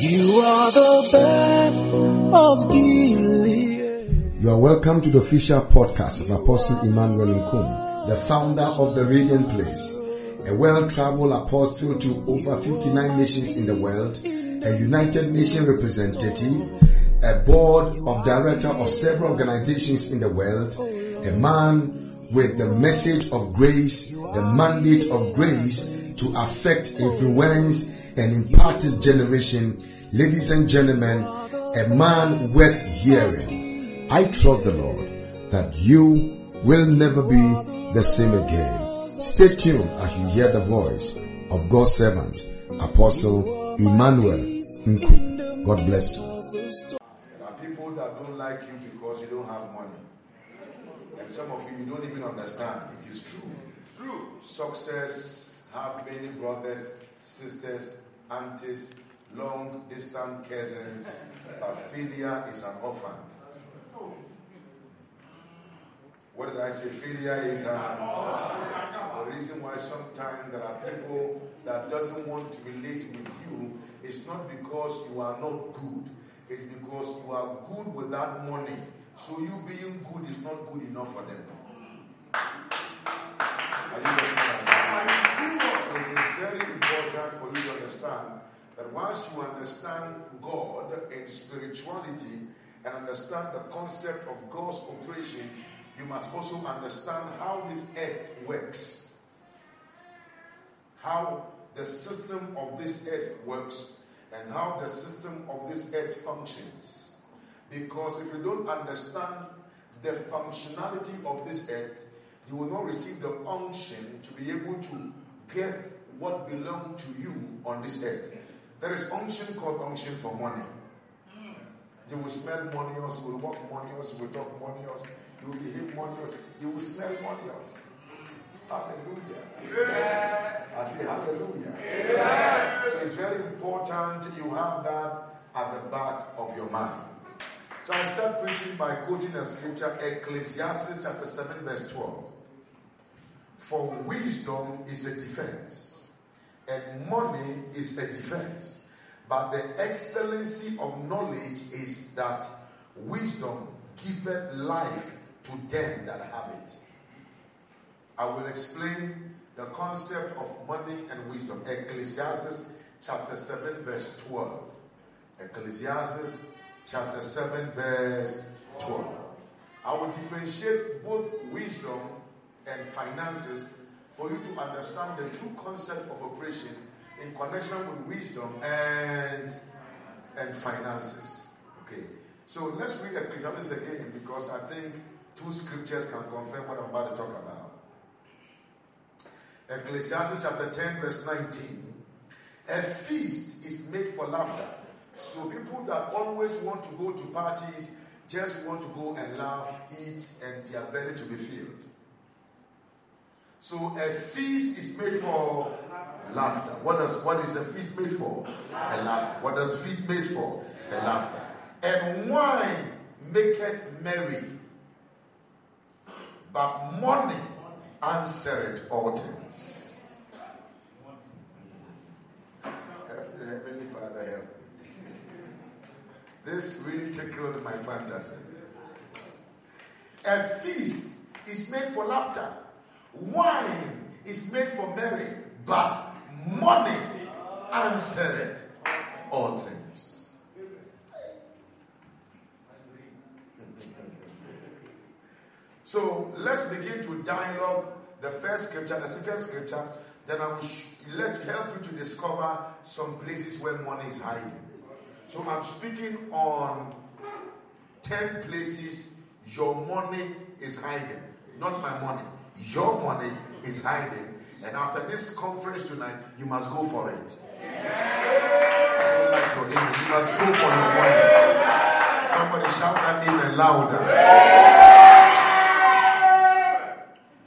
You are the bed of Gilead. You are welcome to the official podcast of Apostle Emmanuel Nkum, the founder of the Radiant Place, a well-traveled apostle to over 59 nations in the world, a United Nations representative, a board of director of several organizations in the world, a man with the message of grace, the mandate of grace to affect, influence, and impart his generation. Ladies and gentlemen, a man worth hearing. I trust the Lord that you will never be the same again. Stay tuned as you hear the voice of God's servant, Apostle Emmanuel Nkum. God bless you. There are people that don't like you because you don't have money. And some of you, you don't even understand. It is true. True. Success have many brothers, sisters, aunties, long distant cousins, but failure is an orphan. What did I say? Failure is an orphan. The reason why sometimes there are people that doesn't want to relate with you is not because you are not good. It's because you are good without money. So you being good is not good enough for them. Are you getting what I'm saying? So it is very important for you to understand that once you understand God and spirituality and understand the concept of God's operation, you must also understand how this earth works. How the system of this earth works and how the system of this earth functions. Because if you don't understand the functionality of this earth, you will not receive the unction to be able to get what belongs to you on this earth. There is unction called unction for money. Hmm. You will smell monios, you will walk monios, you will talk monios, you will behave monios, you will smell monios. Hallelujah. I say hallelujah. So it's very important you have that at the back of your mind. So I start preaching by quoting a scripture, Ecclesiastes chapter 7, verse 12. For wisdom is a defense, and money is a defense. But the excellency of knowledge is that wisdom giveth life to them that have it. I will explain the concept of money and wisdom. Ecclesiastes chapter 7, verse 12. Ecclesiastes chapter 7, verse 12. I will differentiate both wisdom and finances for you to understand the true concept of operation in connection with wisdom and and finances. Okay. So let's read Ecclesiastes again because I think two scriptures can confirm what I'm about to talk about. Ecclesiastes chapter 10, verse 19. A feast is made for laughter. So people that always want to go to parties just want to go and laugh, eat, and their belly to be filled. So a feast is made for laughter. What does what is a feast made for? A laughter. What does feast made for? A laughter. And wine maketh merry, but money answereth all things. Heavenly Father, help me. This really tickled my fantasy. A feast is made for laughter. Wine is made for merry, but money answereth all things. So let's begin to dialogue the first scripture, the second scripture. Then I will sh- let help you to discover some places where money is hiding. So I'm speaking on ten places your money is hiding, not my money. Your money is hiding, and after this conference tonight, you must go for it. Oh amen. You must go for your money. Somebody shout that amen louder.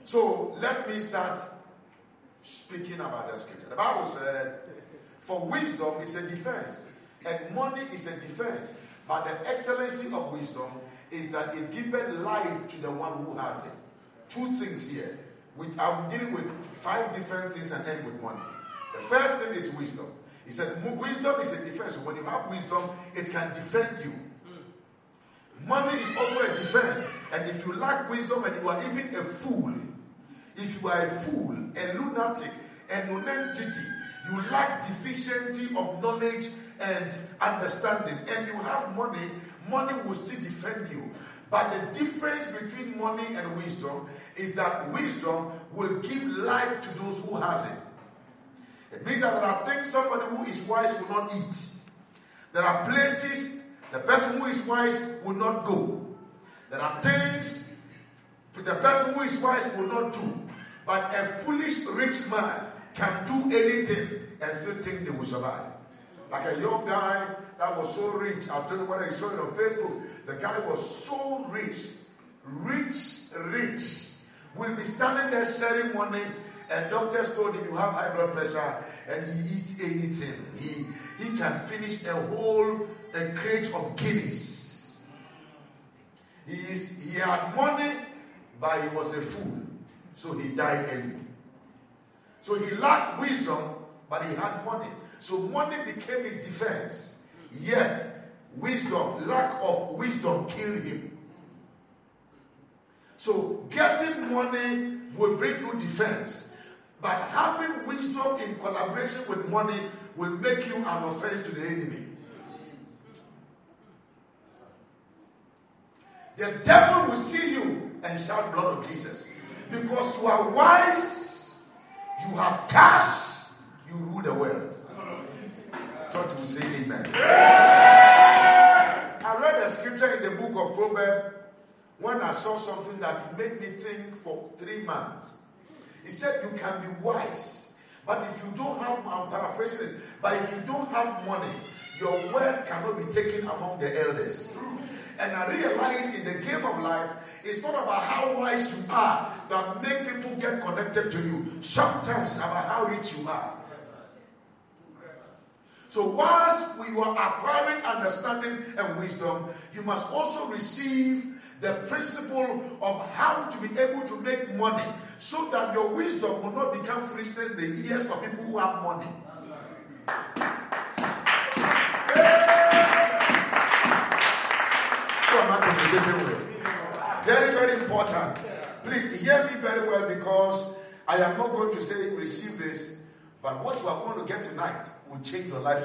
So let me start speaking about the scripture. The Bible said, For wisdom is a defense, and money is a defense. But the excellency of wisdom is that it giveth life to the one who has it. Two things here. Which I'm dealing with five different things and end with money. The first thing is wisdom. He said, wisdom is a defense. When you have wisdom, it can defend you. Money is also a defense. And if you lack wisdom and you are even a fool, if you are a fool, a lunatic, a nonentity, you lack deficiency of knowledge and understanding, and you have money, money will still defend you. But the difference between money and wisdom is that wisdom will give life to those who has it. It means that there are things somebody who is wise will not eat. There are places the person who is wise will not go. There are things the person who is wise will not do. But a foolish rich man can do anything and still think they will survive. Like a young guy that was so rich. I'll tell you what I saw it on Facebook. The guy was so rich, rich, rich. Will be standing there sharing money, and doctors told him you have high blood pressure, and he eats anything. He he can finish a whole a crate of Guinness. He is he had money, but he was a fool, so he died early. So he lacked wisdom, but he had money. So money became his defense. Yet, wisdom, lack of wisdom killed him. So getting money will bring you defense. But having wisdom in collaboration with money will make you an offense to the enemy. The devil will see you and shout blood of Jesus. Because you are wise, you have cash, you rule the world. Church will say amen. I read a scripture in the book of Proverbs when I saw something that made me think for three months. He said, You can be wise, but if you don't have, I'm paraphrasing it, but if you don't have money, your wealth cannot be taken among the elders. And I realize in the game of life, it's not about how wise you are that make people get connected to you. Sometimes about how rich you are. So whilst we are acquiring understanding and wisdom, you must also receive the principle of how to be able to make money so that your wisdom will not become foolishness in the ears of people who have money. Very, very important. Please hear me very well because I am not going to say receive this, but what you are going to get tonight will change your life.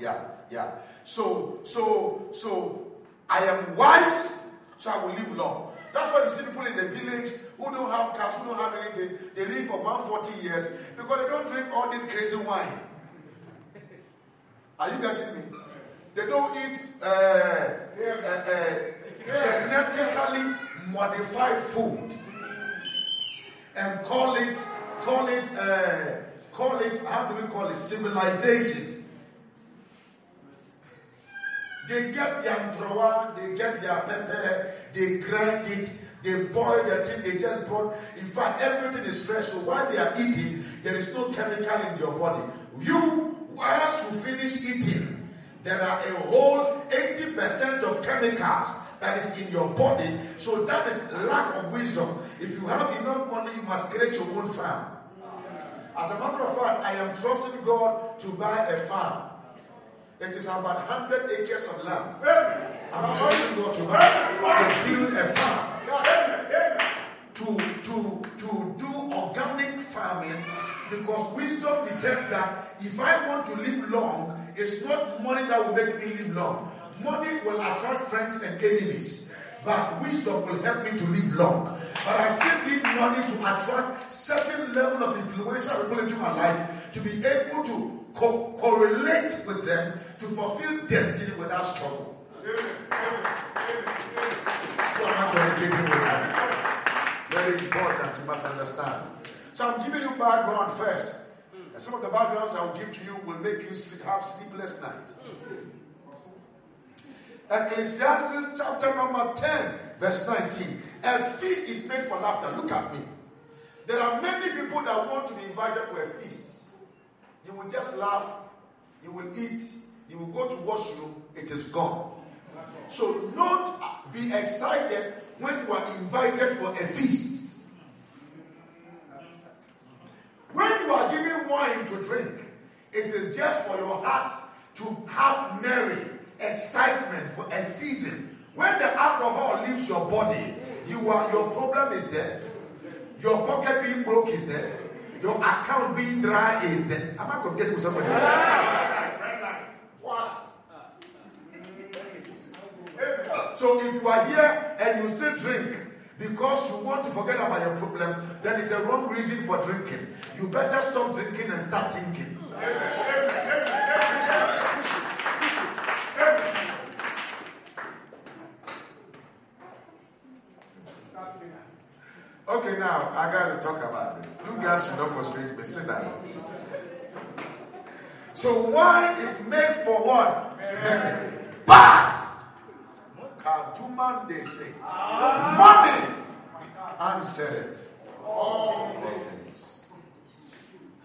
Yeah, yeah. So, so, so I am wise, so I will live long. That's why you see people in the village who don't have cars, who don't have anything, they live for 140 years because they don't drink all this crazy wine. Are you getting me? They don't eat uh, uh, uh, genetically modified food and call it, call it, uh, call it, how do we call it, civilization. They get their drawer, they get their pepper, they grind it, they boil the thing, they just brought. In fact, everything is fresh. So while they are eating, there is no chemical in your body. You, as you finish eating, there are a whole 80% of chemicals that is in your body. So that is lack of wisdom. If you have enough money, you must create your own farm. As a matter of fact, I am trusting God to buy a farm. It is about 100 acres of land. I'm trusting God to buy, to build a farm. To, to, to do organic farming because wisdom detects that if I want to live long, it's not money that will make me live long. Money will attract friends and enemies, but wisdom will help me to live long. Need to attract certain level of influential people into my life to be able to co- correlate with them to fulfill destiny without struggle. So I'm not with them. Very important, you must understand. So I'm giving you background first. And some of the backgrounds I will give to you will make you have sleepless night. Ecclesiastes chapter number 10, verse 19. A feast is made for laughter. Look at me. There are many people that want to be invited for a feast. You will just laugh, you will eat, you will go to washroom, it is gone. So not be excited when you are invited for a feast. When you are giving wine to drink. It is just for your heart to have merry excitement for a season. When the alcohol leaves your body, you are your problem is there. Your pocket being broke is there. Your account being dry is there. Am I communicating with somebody? What? So if you are here and you still drink because you want to forget about your problem, then it's a wrong reason for drinking. You better stop drinking and start thinking. Okay, now I got to talk about this. You guys should not frustrate me. Sit down. So wine is made for what? But Kaduman they say money answered things.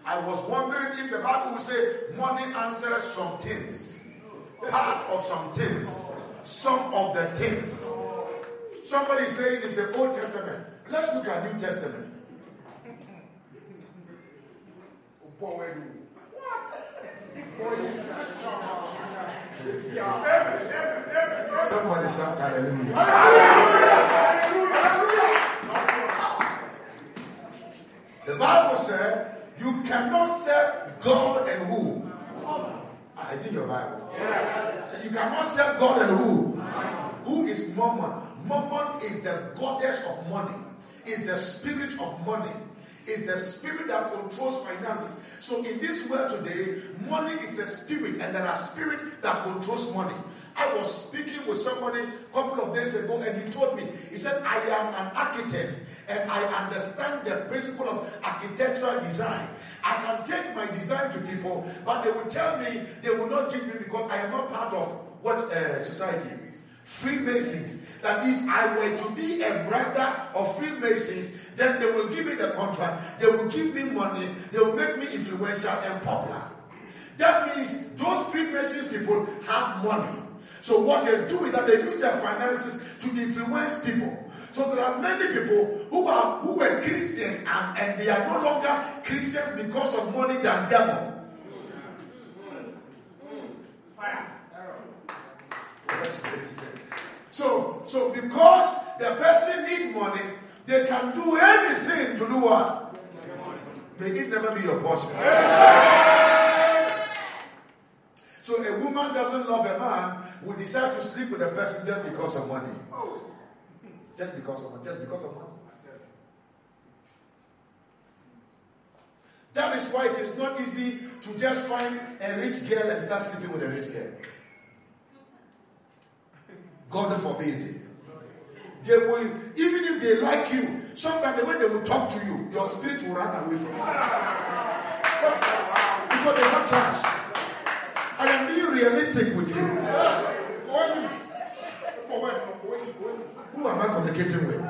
I was wondering if the Bible would say money answered some things, part of some things, some of the things. Somebody saying it's the Old Testament. Let's look at New Testament. What? Somebody shout hallelujah. The Bible said you cannot serve God and who? Ah, is in your Bible? Yes. So you cannot serve God and who? Who is Mammon? Mammon is the goddess of money, is the spirit of money, is the spirit that controls finances. So in this world today, money is the spirit, and there are spirit that controls money. I was speaking with somebody a couple of days ago, and he told me, he said, I am an architect and I understand the principle of architectural design. I can take my design to people, but they will tell me they will not give me because I am not part of what uh, society? Freemasons. That if I were to be a brother of Freemasons, then they will give me the contract, they will give me money, they will make me influential and popular. That means those Freemasons people have money. So what they do is that they use their finances to influence people. So there are many people who are who were Christians and, and they are no longer Christians because of money than devil. Hmm. Hmm. So, so because the person need money, they can do anything to do what? May it never be your portion. So a woman doesn't love a man who decide to sleep with a person just because of money. Just because of money. Just because of money. That is why it is not easy to just find a rich girl and start sleeping with a rich girl. God forbid. They will, even if they like you, sometimes the way they will talk to you, your spirit will run away from you. Because they have cash. I am being realistic with you. Who am I communicating with?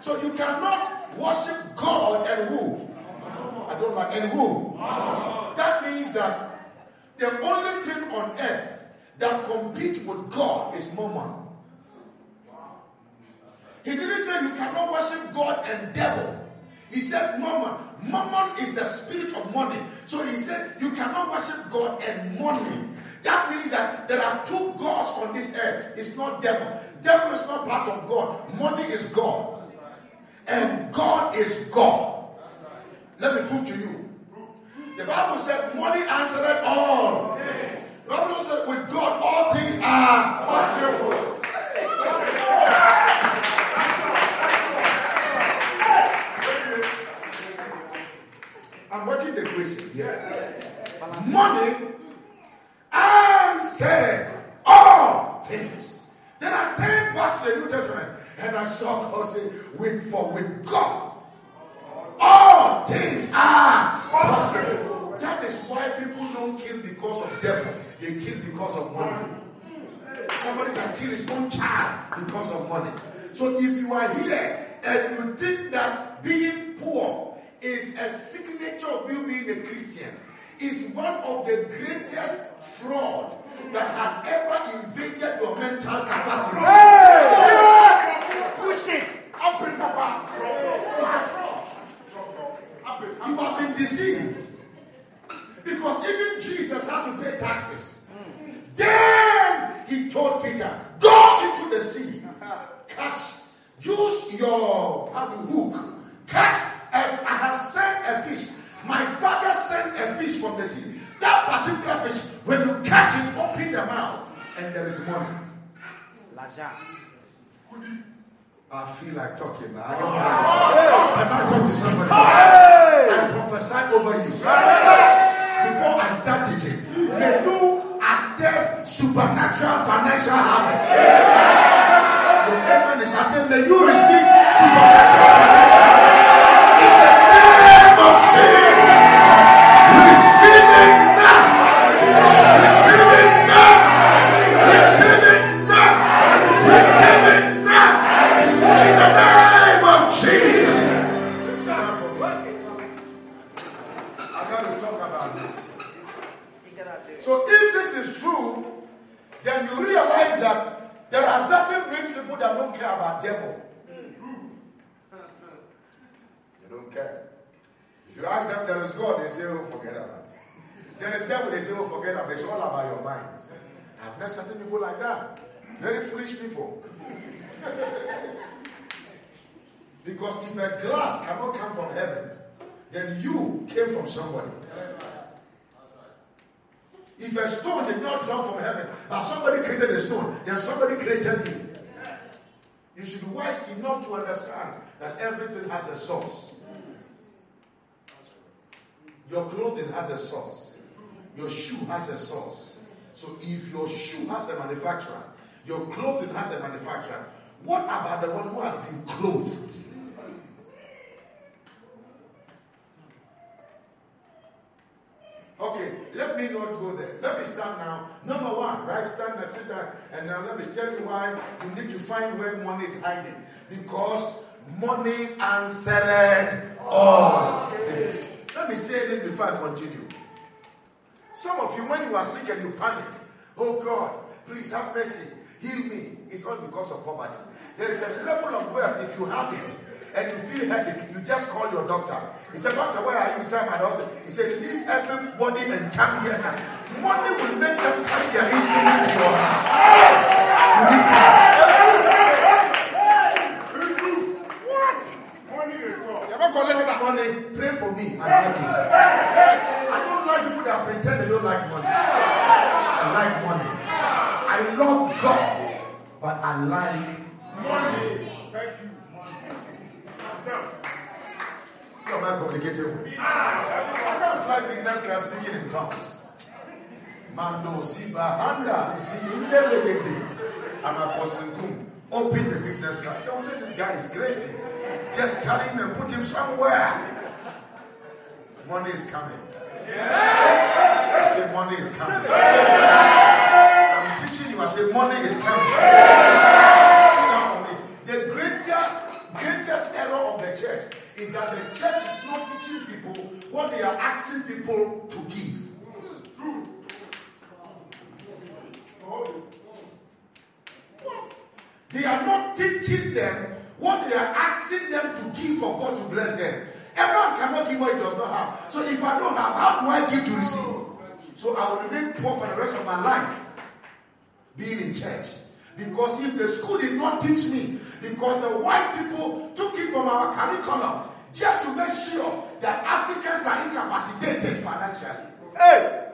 So you cannot worship God and who? I don't like and who? That means that the only thing on earth that competes with God is mammon. He didn't say you cannot worship God and devil. He said mammon. Mammon is the spirit of money. So he said you cannot worship God and money. That means that there are two gods on this earth. It's not devil. Devil is not part of God. Money is God. And God is God. Let me prove to you. The Bible said money answered all. Bible said with God all things are possible. I'm working the equation. Yes. Money answered all things. Then I turned back to the New Testament and I saw God say, with for with God, all things are possible. That is why people don't kill because of devil. They kill because of money. Somebody can kill his own child because of money. So if you are here and you think that being poor is a signature of you being a Christian, is one of the greatest fraud that had ever invaded your mental capacity. Hey! Push it. Up in Papa. It's a fraud. You have been deceived. Because even Jesus had to pay taxes. Then he told Peter, Go into the sea, catch, use your hook, catch. I have sent a fish. My father sent a fish from the sea. That particular fish, when you catch it, open the mouth, and there is money. I feel like talking now. I don't oh. know. Can I talk to somebody? I prophesy over you. Before I start teaching, may you access supernatural financial harvest. The amen is I say, may you receive supernatural financial harvest. In the name of Jesus. People like that. Very foolish people. because if a glass cannot come from heaven, then you came from somebody. If a stone did not drop from heaven, but somebody created a stone, then somebody created you. You should be wise enough to understand that everything has a source. Your clothing has a source. Your shoe has a source. So if your shoe has a manufacturer, your clothing has a manufacturer, what about the one who has been clothed? Okay, let me not go there. Let me start now. Number one, right? Stand and sit down. And now let me tell you why you need to find where money is hiding. Because money answered all things. Let me say this before I continue. Some of you, when you are sick and you panic, oh God, please have mercy, heal me. It's all because of poverty. There is a level of wealth if you have it and you feel headache, you just call your doctor. He said, Doctor, where are you? He said, My husband. He said, Leave everybody and come here now. Money will make them carry their instrument to your house. Money? Pray for me. I like it. Like people that pretend they don't like money. I like money. I love God, but I like money. Thank you. How am I communicating with? Ah, I can't fly business class speaking in tongues. Mando Ziba Handa. I'm a Apostle Kum. Open the business class. Don't say this guy is crazy. Just carry him and put him somewhere. Money is coming. I say money is coming. I'm teaching you. I say money is coming. Sit down for me. The greatest, greatest error of the church is that the church is not teaching people what they are asking people to give. True. They are not teaching them what they are asking them to give for God to bless them. Everyone cannot give what he does not have. So if I don't have, how do I give to receive? So I will remain poor for the rest of my life being in church. Because if the school did not teach me, because the white people took it from our curriculum just to make sure that Africans are incapacitated financially. Hey!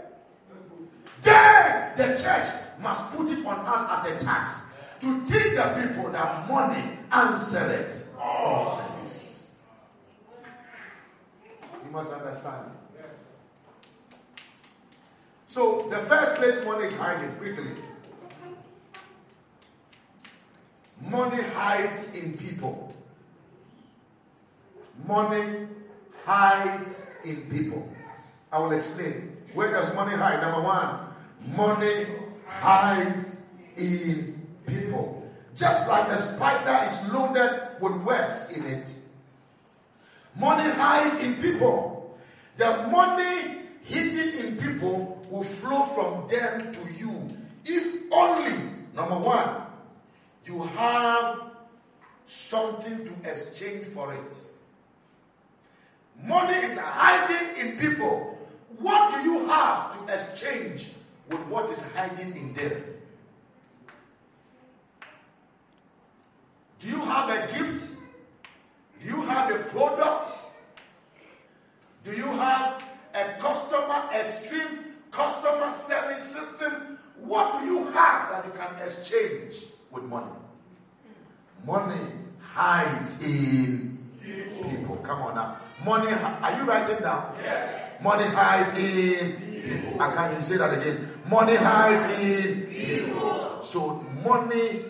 Then the church must put it on us as a tax to teach the people that money answered all things. Oh. You must understand. So the first place money is hiding quickly. Money hides in people. Money hides in people. I will explain. Where does money hide? Number one, money hides in people. Just like the spider is loaded with webs in it. Money hides in people. The money hidden in people will flow from them to you if only, number one, you have something to exchange for it. Money is hiding in people. What do you have to exchange with what is hiding in them. Do you have a gift? Do you have a product? Do you have a customer, extreme customer service system? What do you have that you can exchange with money? Money hides in people. Come on now. Money, are you writing down? Yes. Money hides in people. I can't even say that again. Money hides in people. So money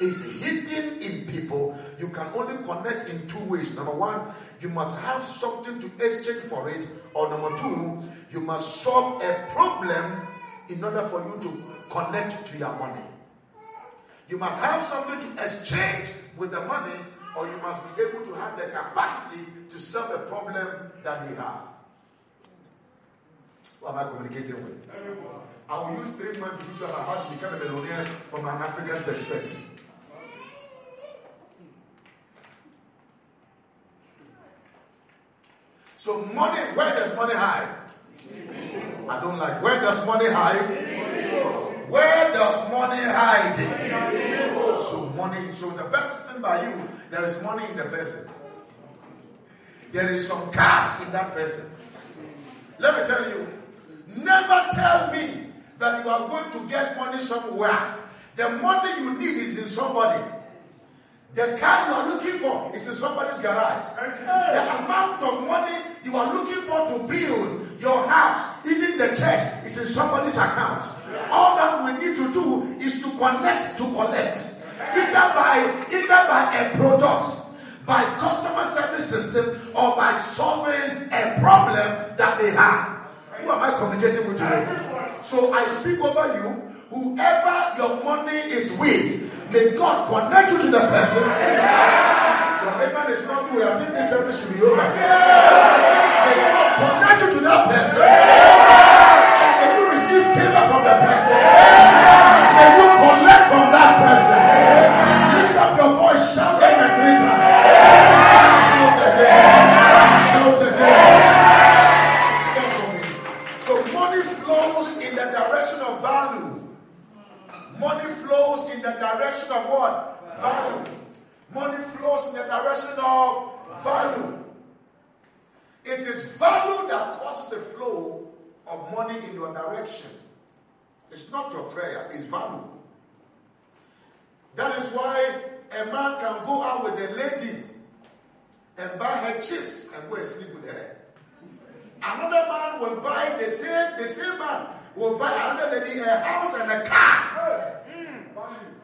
is hidden in people. You can only connect in two ways. Number one, you must have something to exchange for it. Or number two, you must solve a problem in order for you to connect to your money. You must have something to exchange with the money, or you must be able to have the capacity to solve a problem that we have. Who am I communicating with? I will use three months to teach you about how to become a millionaire from an African perspective. So money, where does money hide? I don't like. Where does money hide? Where does money hide? So money. So the person by you, there is money in the person. There is some cash in that person. Let me tell you. Never tell me that you are going to get money somewhere. The money you need is in somebody. The car you are looking for is in somebody's garage. The amount of money you are looking for to build your house, even the church, is in somebody's account. All that we need to do is to connect to collect. Either by either by a product, by customer service system, or by solving a problem that they have. Who am I communicating with today? So I speak over you. Whoever your money is with, May God connect you to the person. Your amen is not good. I think this service should be over. May God connect you to that person. May you receive favor from the person. May you collect from that person. In the direction of what? Value. Money flows in the direction of value. It is value that causes a flow of money in your direction. It's not your prayer, it's value. That is why a man can go out with a lady and buy her chips and go and sleep with her. Another man will buy the same, the same man will buy another lady a house and a car.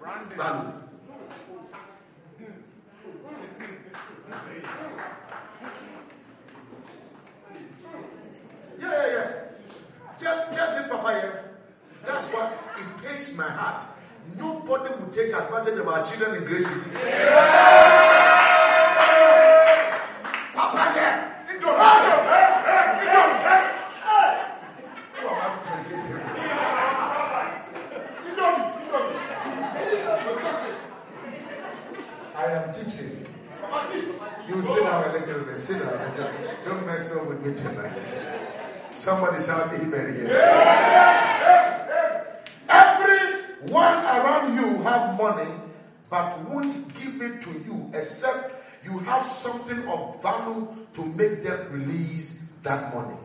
Value. Yeah, yeah, yeah. Just, just this papa here. That's why it pains my heart. Nobody will take advantage of our children in Grace City. Papa here. I am teaching. You sit down a little bit. Sit down. Don't mess up with me tonight. Somebody shout amen here. Everyone around you have money, but won't give it to you except you have something of value to make them release that money.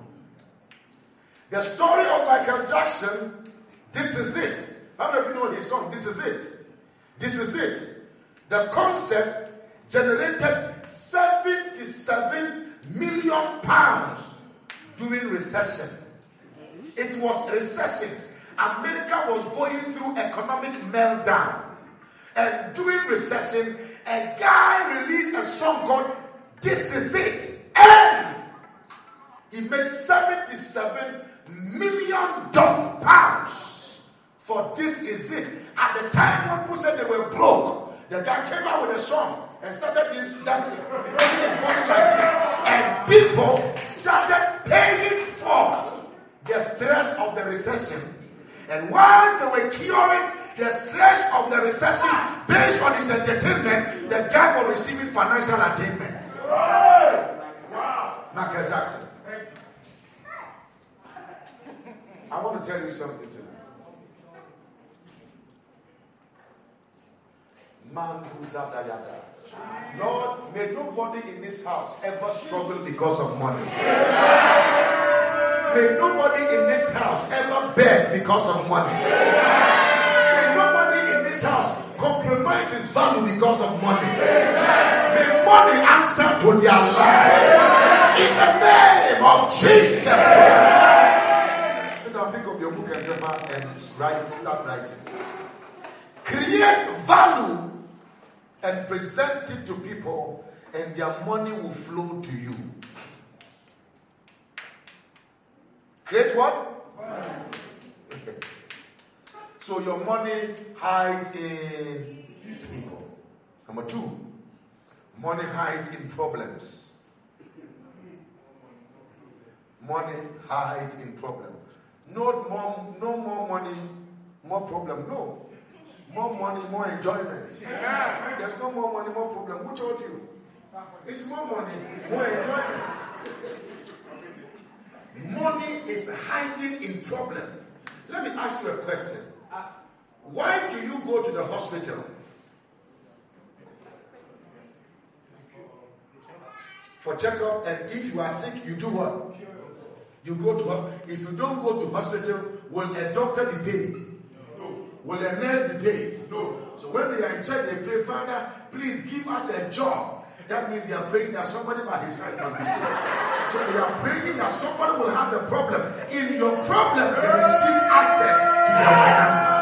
The story of Michael Jackson, this is it. How many of you know his song? This is it. This is it. The concept generated 77 million pounds during recession. It was recession. America was going through economic meltdown. And during recession, a guy released a song called This Is It. And he made 77 million pounds for This Is It. At the time when people said they were broke, the guy came out with a song and started this dancing, making his body like this. And people started paying for the stress of the recession. And once they were curing the stress of the recession based on his entertainment, the guy was receiving financial attainment. Wow. Michael Jackson. I want to tell you something tonight. Manduzadayada. Lord, may nobody in this house ever struggle because of money. May nobody in this house ever beg because of money. May nobody in this house compromise his value because of money. May money answer to their life. In the name of Jesus Christ. Sit down, pick up your book and paper and write, start writing. Create value and present it to people, and their money will flow to you. Create what? so your money hides in people. Number two, money hides in problems. Money hides in problem. No more, no more money, more problem. No. More money, more enjoyment. There's no more money, more problem. Who told you? It's more money, more enjoyment. Money is hiding in problem. Let me ask you a question. Why do you go to the hospital? For checkup, and if you are sick, you do what? You go to if you don't go to hospital, will a doctor be paid? Will a nurse be paid? No. So when they are in church, they pray, Father, please give us a job. That means they are praying that somebody by his side must be saved. So they are praying that somebody will have the problem. In your problem, they receive access to their finances.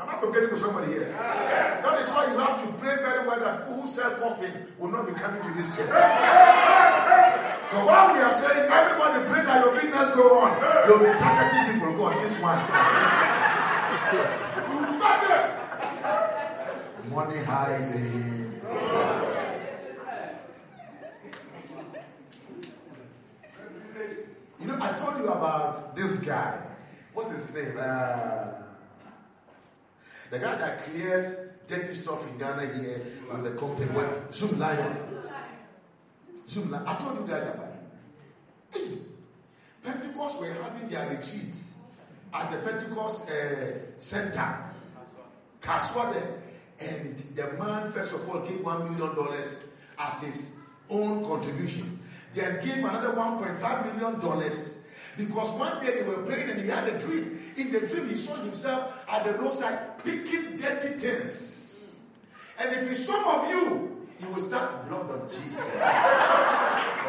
Am I communicating with somebody here? That is why you have to pray very well that who sell coffee will not be coming to this church. But while we are saying everybody pray that your business go on, you'll be targeting people. Go on, this one. Money highs in. You know, I told you about this guy. What's his name? Uh, the guy that clears dirty stuff in Ghana here with the company. What? Zoomlion. Zoom Lion. I told you guys about it. Pentecost were having their retreats at the Pentecost uh, Center, Kaswade. And the man, first of all, gave $1 million as his own contribution. Then gave another $1.5 million because one day they were praying and he had a dream. In the dream, he saw himself at the roadside picking dirty things. And if it's some of you, you will start blood of Jesus.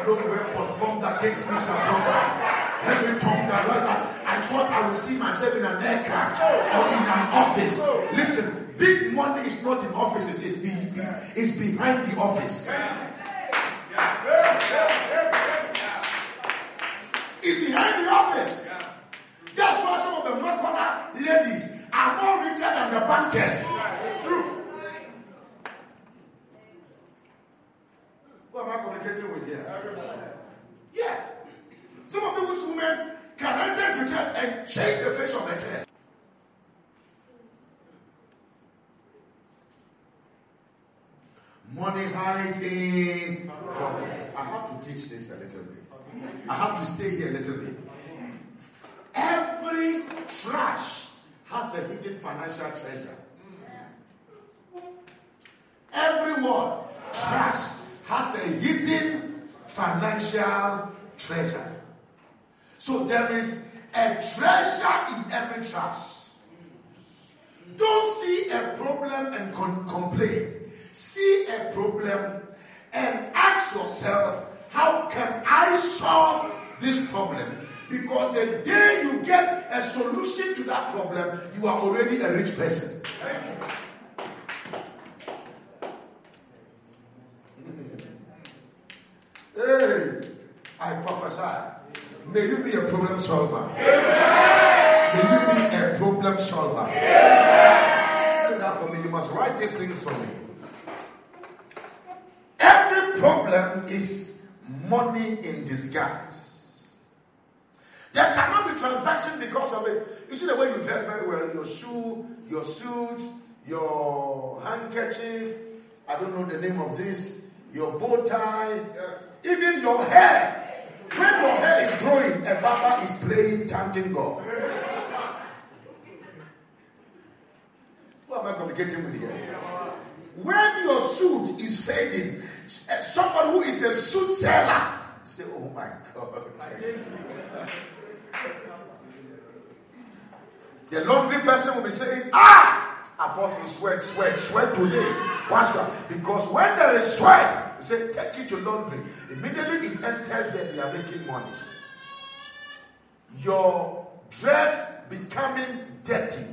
No weapon formed against me shall prosper. Every tongue that rises I thought I would see myself in an aircraft or in an office. Listen, big money is not in offices, it's, it's behind the office. The bankers. True. Who am I communicating with here? Yeah. Some of those women can enter the church and change the face of the church. Money hides in problems. I have to teach this a little bit. I have to stay here a little bit. Every trash has a hidden financial treasure. Everyone trash has a hidden financial treasure. So there is a treasure in every trash. Don't see a problem and con- complain. See a problem and ask yourself, how can I solve this problem? Because the day you get a solution to that problem, you are already a rich person. Hey, I prophesy. May you be a problem solver. May you be a problem solver. Say that for me. You must write these things for me. Every problem is money in disguise. There cannot be transaction because of it. You see the way you dress very well, your shoe, your suit, your handkerchief, I don't know the name of this, your bow tie, yes. even your hair. When your hair is growing, a barber is praying, thanking God. Who am I communicating with here? When your suit is fading, somebody who is a suit seller say, Oh my God. The laundry person will be saying, Ah, apostle, sweat, sweat, sweat today. Why sweat? Because when there is sweat, you say, Take it to laundry. Immediately it enters there, they are making money. Your dress becoming dirty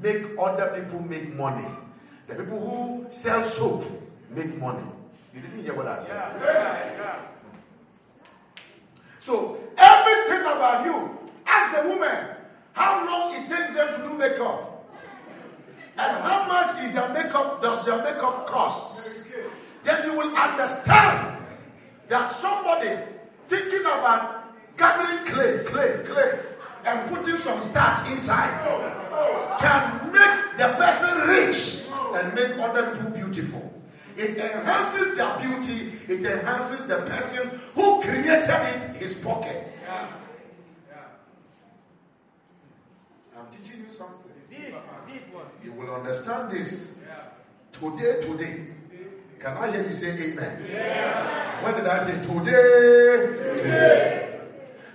make other people make money. The people who sell soap make money. You didn't hear what I said. Yeah, yeah, So everything about you, ask a woman how long it takes them to do makeup. And how much is their makeup does your makeup cost? Then you will understand that somebody thinking about gathering clay, clay, clay, and putting some starch inside can make the person rich and make other people beautiful. It enhances their beauty, it enhances the person who created it, his pocket. I'm teaching you something. You will understand this today, today. Can I hear you say amen? Yeah. When did I say today? Today.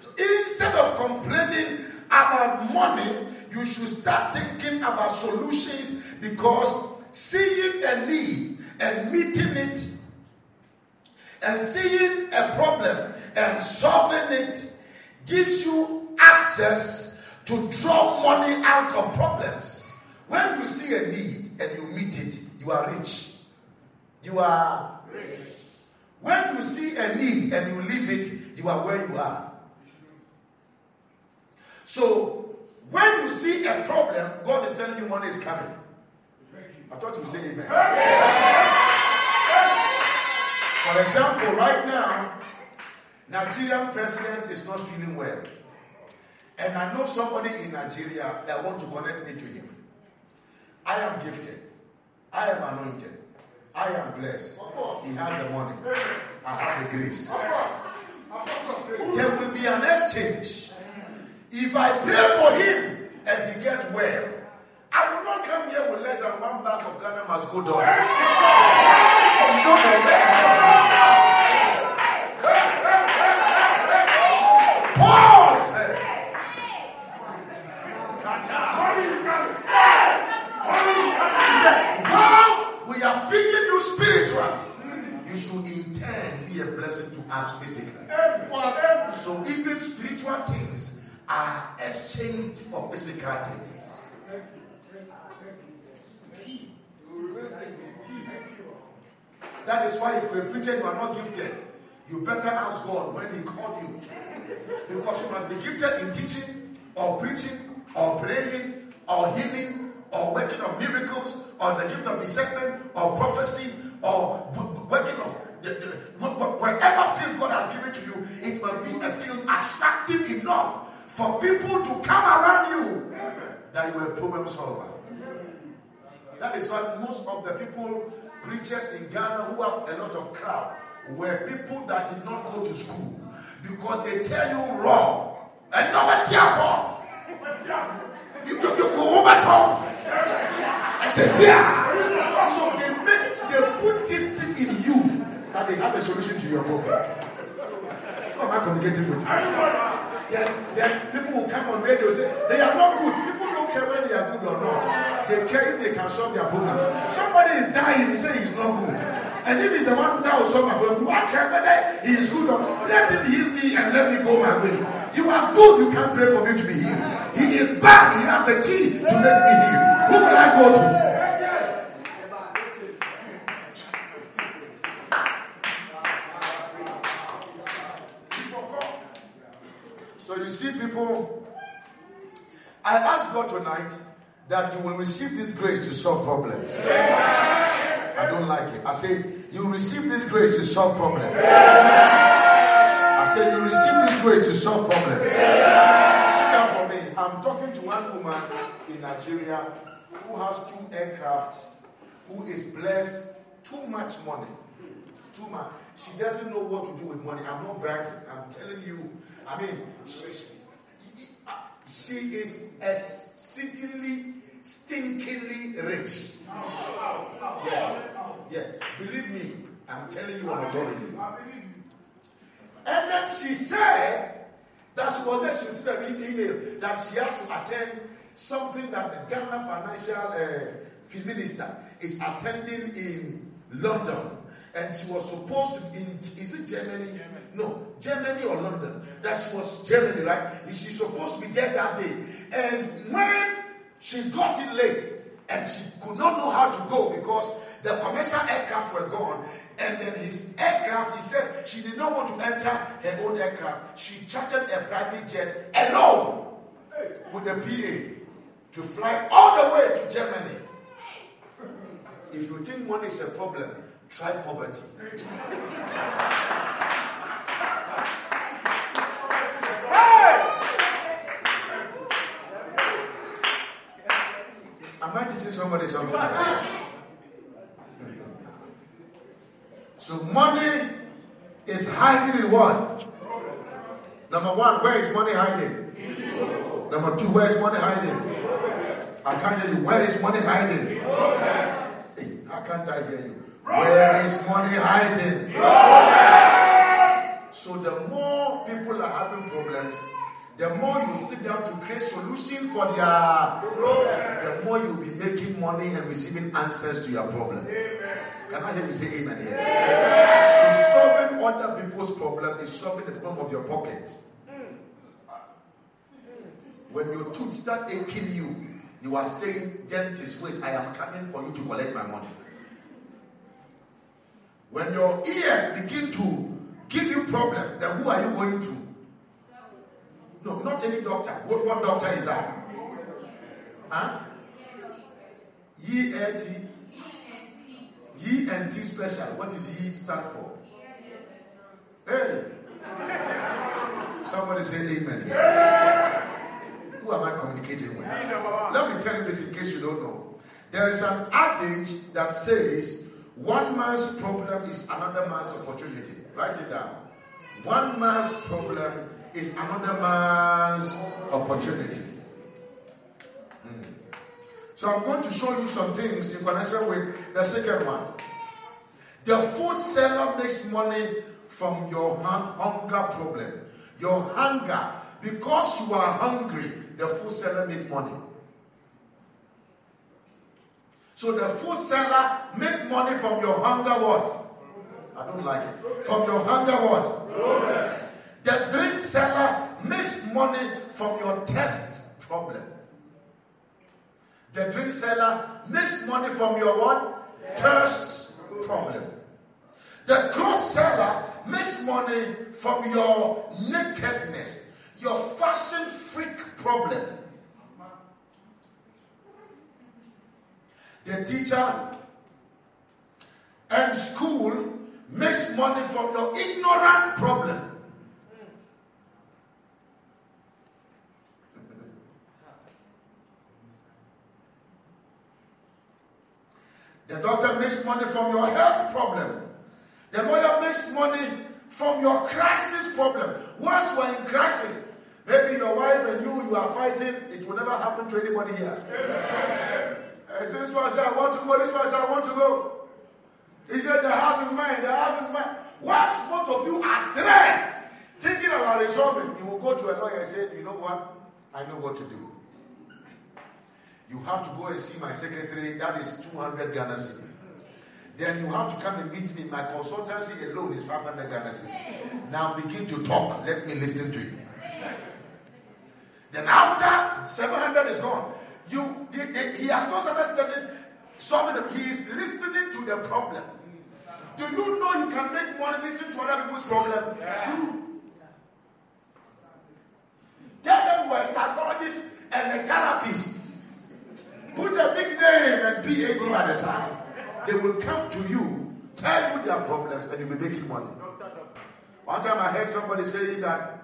So instead of complaining about money, you should start thinking about solutions because seeing a need and meeting it and seeing a problem and solving it gives you access to draw money out of problems. When you see a need and you meet it, you are rich. You are rich. When you see a need and you leave it, you are where you are. So, when you see a problem, God is telling you money is coming. I thought you would say amen. For example, right now, Nigerian president is not feeling well. And I know somebody in Nigeria that want to connect me to him. I am gifted. I am anointed. I am blessed. He has the money. I have the grace. There will be an exchange. If I pray for him and he gets well, I will not come here with less than one bag of Ghana must go down. Paul said, he said, because we are feeding you spiritually, you should in turn be a blessing to us physically. So even spiritual things are exchanged for physical things. That is why if you're a preacher, you are not gifted. You better ask God when He called you. Because you must be gifted in teaching, or preaching, or praying, or healing, or working of miracles, or the gift of discernment, or prophecy, or working of the, whatever field God has given to you, it must be a field attractive enough for people to come around you that you are a problem solver. That is why most of the people, preachers in Ghana who have a lot of crowd, were people that did not go to school because they tell you wrong. And nobody wrong. You you go over top. And says yeah. So they make they put this thing in you that they have a solution to your problem. Am I communicating with you? Then, then people will come on radio and say they are not good. People don't care whether they are good or not. They care if they can solve their problem. Somebody is dying, he say he's not good. And if he's the one that will solve my problem, do I care whether he is good or not? Let him heal me and let me go my way. You are good, you can't pray for me to be healed. He is bad, he has the key to let me heal. Who will I go to? So you see, people, I ask God tonight that you will receive this grace to solve problems. I don't like it. I say, you receive this grace to solve problems. I say, you receive this grace to solve problems. Sit down for me. I'm talking to one woman in Nigeria who has two aircrafts, who is blessed too much money. Too much. She doesn't know what to do with money. I'm not bragging. I'm telling you. I mean, she, she is exceedingly stinkingly rich. Yeah. Yeah. Believe me, I'm telling you on authority. And then she said that she was there, she sent an email that she has to attend something that the Ghana financial uh, minister is attending in London. And she was supposed to be in, is it Germany? Germany? No, Germany or London. That she was Germany, right? She's supposed to be there that day. And when she got in late, and she could not know how to go because the commercial aircraft were gone. And then his aircraft, he said she did not want to enter her own aircraft. She chartered a private jet alone with the PA to fly all the way to Germany. If you think money is a problem, try poverty. Am I teaching somebody something? So money is hiding in what? Number one, where is money hiding? Number two, where is money hiding? I can't hear you. Where is money hiding? Hey, how can't I hear you? Where is money hiding? So the more people are having problems, the more you sit down to create solution for their problem, the more you'll be making money and receiving answers to your problem. Can I hear you say amen here? So solving other people's problem is solving the problem of your pocket. Hmm. When your tooth start aching you, you are saying, dentist, wait, I am coming for you to collect my money. When your ear begin to give you problem, then who are you going to? No, not any doctor. What, what doctor is that? Huh? E-N-T. E-N-T special. What is E stand for? Hey. Somebody say amen here. Who am I communicating with? Let me tell you this in case you don't know. There is an adage that says one man's problem is another man's opportunity. Write it down. One man's problem is another man's opportunity. Hmm. So I'm going to show you some things in connection with the second one. The food seller makes money from your hunger problem. Your hunger. Because you are hungry, the food seller make money. So the food seller make money from your hunger what? I don't like it. From your hunger what? The drink seller makes money from your thirst problem. The drink seller makes money from your what? Thirst problem. The clothes seller makes money from your nakedness, your fashion freak problem. The teacher and school makes money from your ignorant problem. The doctor makes money from your health problem. The lawyer makes money from your crisis problem. Once you are in crisis, maybe your wife and you, you are fighting, it will never happen to anybody here. I said, this one said, I want to go, this one said, I want to go. He said, the house is mine, the house is mine. Once both of you are stressed, thinking about resolving, you will go to a lawyer and say, you know what? I know what to do. You have to go and see my secretary, that is 200 Ghana cedi. Then you have to come and meet me. My consultancy alone is 500 Ghana cedi. Now begin to talk. Let me listen to you. Then after 700 is gone, you he, he has not started solving it. He is listening to the problem. Do you know you can make money listening to other people's problem? Yeah. Tell them we're psychologists and a therapist. Put a big name and PhD by the side. They will come to you, tell you their problems, and you'll be making money. One time I heard somebody saying that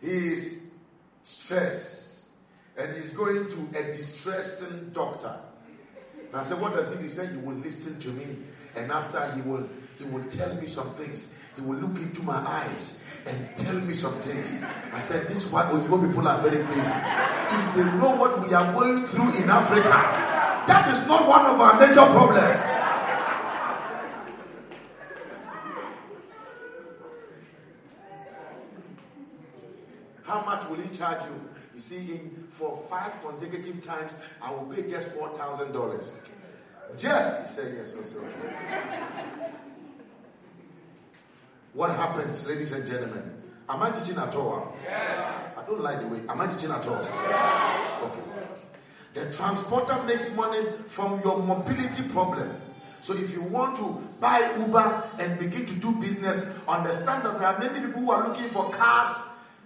he is stressed and he's going to a distressing doctor. And I said, What does he do? He said, He will listen to me, and after he will he will tell me some things. He will look into my eyes and tell me some things. I said, This is why Oyibo people are very crazy. If they know what we are going through in Africa, that is not one of our major problems. How much will he charge you? You see, in, for five consecutive times, I will pay just four thousand dollars. Just he said yes, yes, okay. What happens, ladies and gentlemen? Am I teaching at all? Yes. I don't like the way. Am I teaching at all? Yes. Okay. The transporter makes money from your mobility problem. So if you want to buy Uber and begin to do business, understand that there are many people who are looking for cars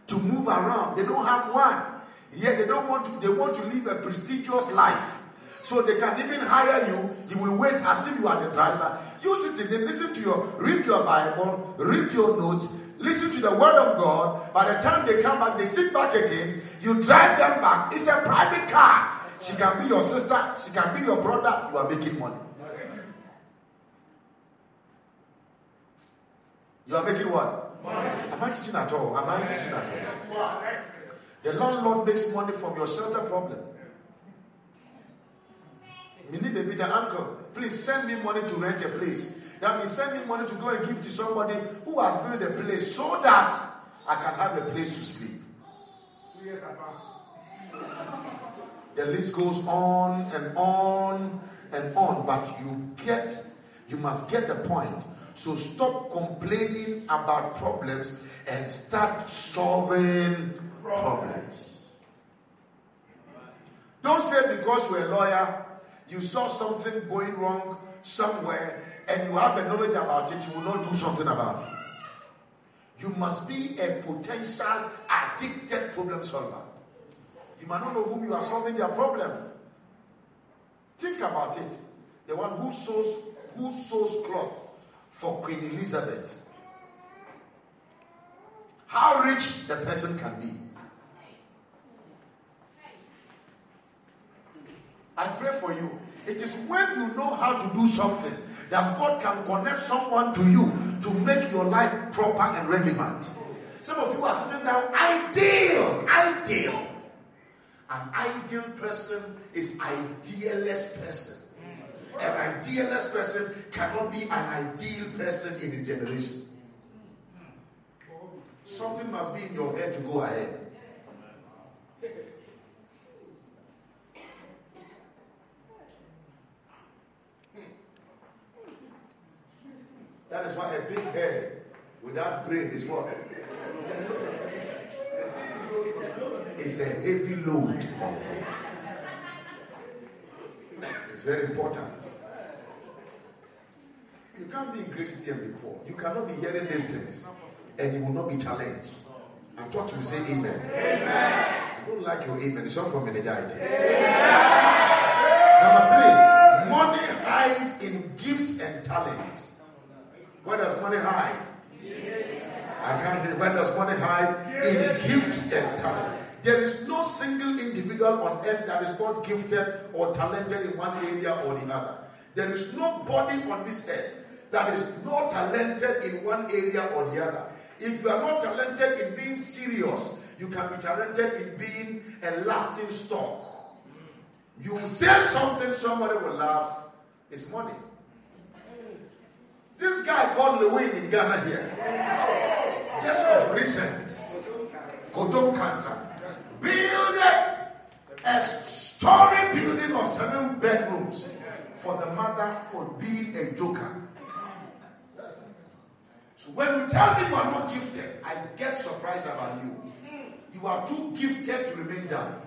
to move around. They don't have one. Yet they don't want to, they want to live a prestigious life. So they can even hire you. You will wait as if you are the driver. You sit in listen to your, read your Bible, read your notes, listen to the word of God. By the time they come back, they sit back again. You drive them back. It's a private car. She can be your sister. She can be your brother. You are making money. You are making what? Money. Am I teaching at all? Am I teaching at all? The landlord makes money from your shelter problem. Me need baby the uncle. Please send me money to rent a place. That means send me money to go and give to somebody who has built a place so that I can have a place to sleep. Two years advance. The list goes on and on and on, but you get, you must get the point. So stop complaining about problems and start solving problems. Don't say because you're a lawyer, you saw something going wrong somewhere and you have the knowledge about it, you will not do something about it. You must be a potential addicted problem solver. You might not know whom you are solving their problem. Think about it. The one who sews who sews cloth for Queen Elizabeth. How rich the person can be. I pray for you. It is when you know how to do something that God can connect someone to you to make your life proper and relevant. Some of you are sitting down, ideal, ideal. An ideal person is idealist person. An idealist person cannot be an ideal person in his generation. Something must be in your head to go ahead. That is why a big head without brain is what? It's a heavy load. It's very important. You can't be in city and be poor. You cannot be hearing these things and you will not be challenged. I'm taught to say amen. amen. I don't like your amen. It's all from meningitis. Number three, money hides in gifts and talents. Where does money hide? I can't hear. Where does money hide? In gift and talent. There is no single individual on earth that is not gifted or talented in one area or the other. There is nobody on this earth that is not talented in one area or the other. If you are not talented in being serious, you can be talented in being a laughing stock. You say something, somebody will laugh. It's money. This guy called Lil Win in Ghana here, just of recent, Kwadwo Nkansah, built a story building of seven bedrooms for the mother for being a joker. So when you tell me you are not gifted, I get surprised about you. You are too gifted to remain down.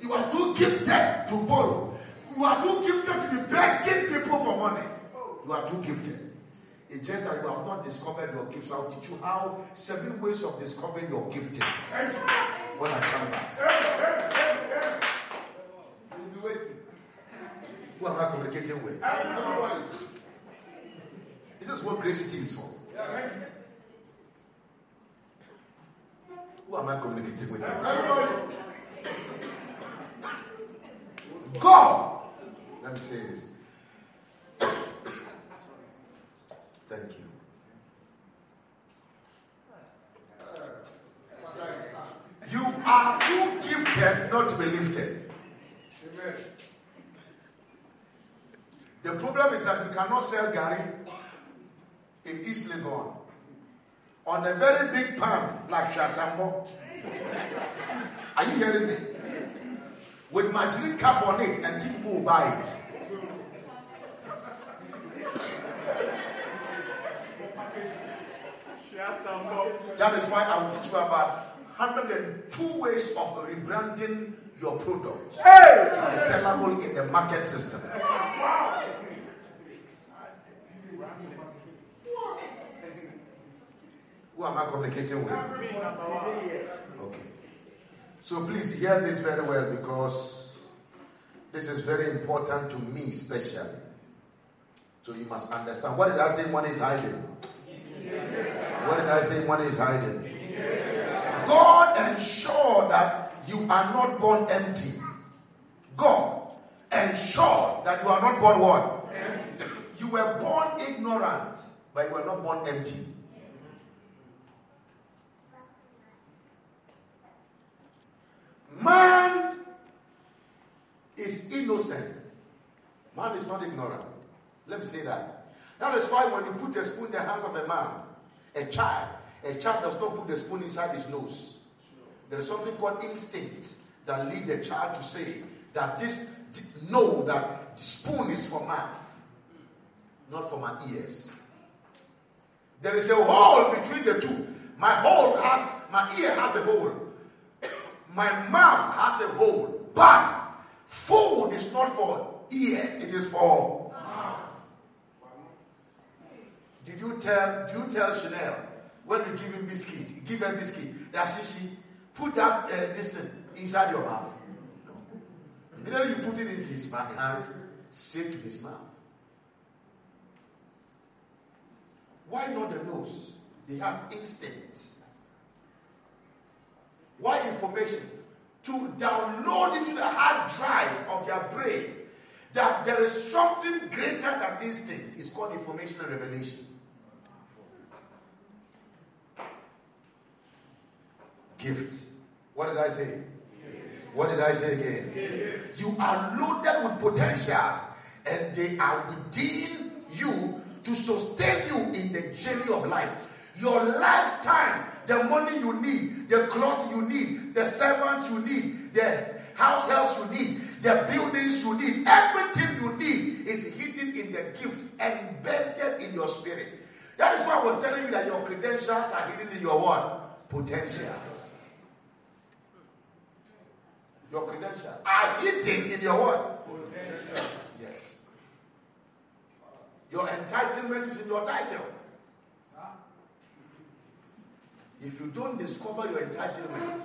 You are too gifted to borrow. You are too gifted to be begging people for money. You are too gifted. It's just that you have not discovered your gifts. I'll teach you how seven ways of discovering your gifting when I come back. Who am I communicating with? This is what grace is for. Who am I communicating with? Everybody. God. Let me say this. Thank you. You are too gifted not to be lifted. Amen. The problem is that you cannot sell gari in East Legon on a very big pan like Shasambo. Are you hearing me? With margarine cap on it and people buy it. That is why I will teach you about 102 ways of rebranding your products to be sellable in the market system. Who am I communicating with? Okay. So please hear this very well because this is very important to me, especially. So you must understand. What did I say one is hiding? What did I say one is hiding? God ensure that you are not born empty. God ensure that you are not born what? You were born ignorant, but you were not born empty. Man is innocent. Man is not ignorant. Let me say that. That is why when you put a spoon in the hands of a man, a child, a child does not put the spoon inside his nose. There is something called instinct that lead the child to say that this know that the spoon is for mouth, not for my ears. There is a hole between the two. My hole has my ear has a hole. My mouth has a hole. But food is not for ears, it is for Did you tell do you tell Chanel when you give him biscuit, give him biscuit, that she, she put that uh, this inside your mouth? No. Immediately you put it in his mouth, hands straight to his mouth. Why not the nose? They have instincts. Why information? To download into the hard drive of their brain that there is something greater than instinct. It's called information revelation. Gifts. What did I say? What did I say again? You are loaded with potentials, and they are within you to sustain you in the journey of life. Your lifetime, the money you need, the cloth you need, the servants you need, the house helps you need, the buildings you need, everything you need is hidden in the gift, embedded in your spirit. That is why I was telling you that your credentials are hidden in your what? Potentials. Your credentials are hidden in your what? Yes. Your entitlement is in your title. If you don't discover your entitlement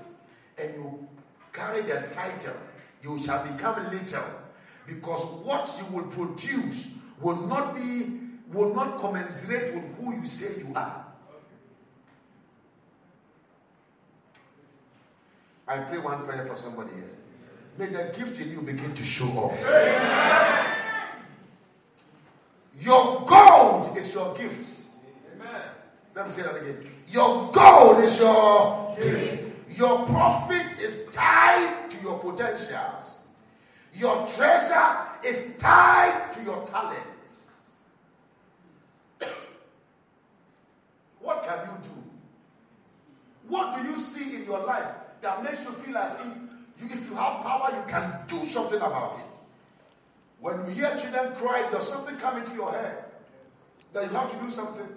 and you carry the title, you shall become little because what you will produce will not be will not commensurate with who you say you are. I pray one prayer for somebody here. May the gift in you begin to show off. Your gold is your gifts. Let me say that again. Your gold is your gift. Your profit is tied to your potentials. Your treasure is tied to your talents. what can you do? What do you see in your life that makes you feel as if if you have power, you can do something about it? When you hear children cry, does something come into your head that you have to do something?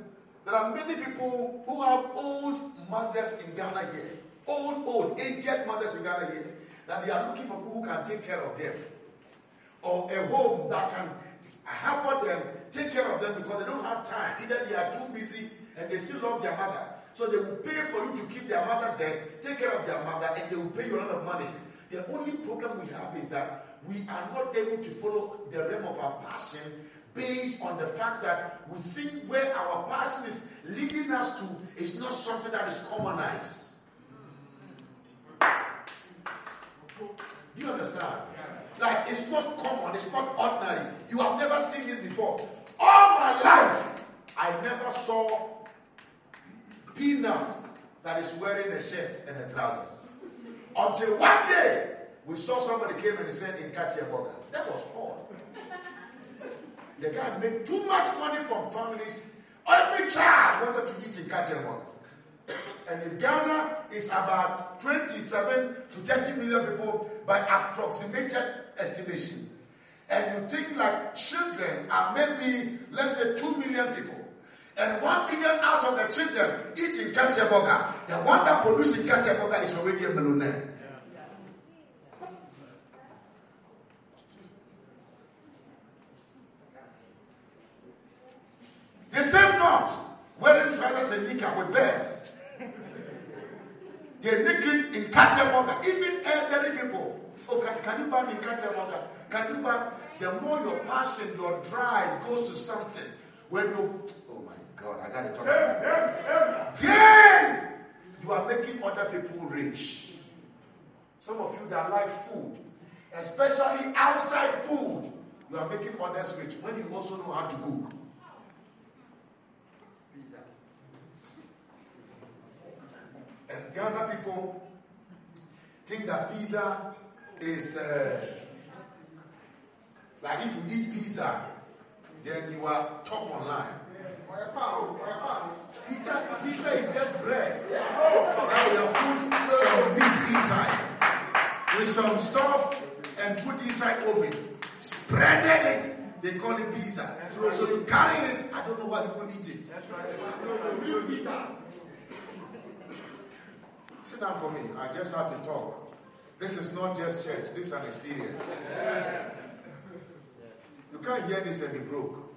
There are many people who have old mothers in Ghana here, old, old, aged mothers in Ghana here, that they are looking for people who can take care of them, or a home that can help them take care of them because they don't have time. Either they are too busy and they still love their mother. So they will pay for you to keep their mother there, take care of their mother, and they will pay you a lot of money. The only problem we have is that we are not able to follow the realm of our passion based on the fact that we think where our passion is leading us to is not something that is commonized. Do you understand? Like it's not common, it's not ordinary. You have never seen this before. All my life, I never saw peanuts that is wearing a shirt and a trousers. Until one day, we saw somebody came and said in Katia Burger. That was odd. The guy made too much money from families. Every child wanted to eat in Katia Burger. And if Ghana is about 27 to 30 million people by approximated estimation, and you think like children are maybe, let's say, 2 million people, and 1 million out of the children eat in Katia Burger, the one that produces Katia Burger is already a millionaire. The same dogs wearing trousers and knicker with belts. They're naked in Katia Even elderly people. Oh, can, can you buy me Katia Can you buy? The more your passion, your drive goes to something. When you, oh God, I got to talk about Then you are making other people rich. Some of you that like food, especially outside food, you are making others rich when you also know how to cook. And Ghana people think that pizza is uh, like if you eat pizza, then you are top online. Pizza, pizza is just bread. Now you put some meat inside with some stuff and put inside oven. Spreaded it. They call it pizza. So you carry it. I don't know why people eat it. That's right. Sit down for me. I just have to talk. This is not just church, this is an experience. You can't hear this and be broke.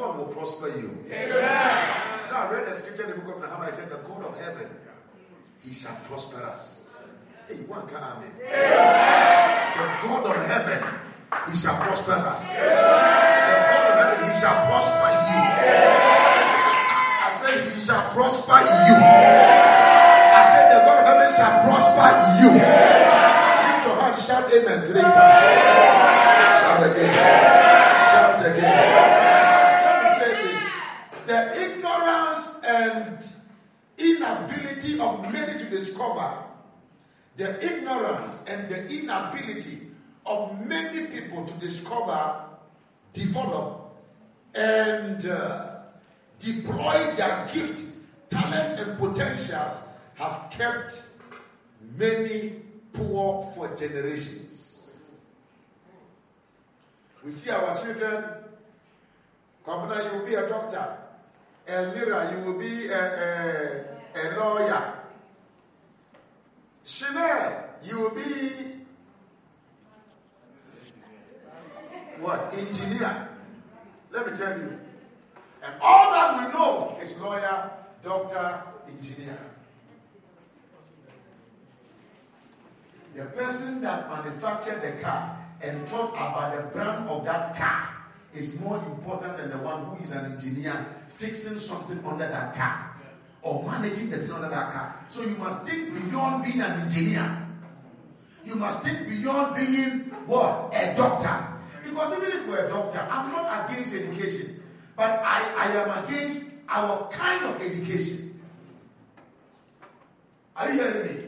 God will prosper you. Now, I read the scripture in the book of Nehemiah. I said, The God of heaven, he shall prosper us. Hey, one can amen. The God of heaven, he shall prosper us. The God of heaven, he shall prosper you. I said, he shall prosper you I said, The God of heaven shall prosper you. Lift your hand, shout amen three times. Shout again. Shout again. Let me say this. The ignorance and inability of many to discover, the ignorance and the inability of many people to discover, develop, and uh, deploy their gift, talent, and potentials have kept many poor for generations. We see our children, Kwabena, you will be a doctor. Elmira, you will be a, a, a lawyer. Chanel, you will be what? Engineer. Let me tell you. And all that we know is lawyer, doctor, engineer. The person that manufactured the car and thought about the brand of that car is more important than the one who is an engineer fixing something under that car or managing the thing under that car. So you must think beyond being an engineer. You must think beyond being what? A doctor. Because even if we're a doctor, I'm not against education, but I, I am against our kind of education. Are you hearing me?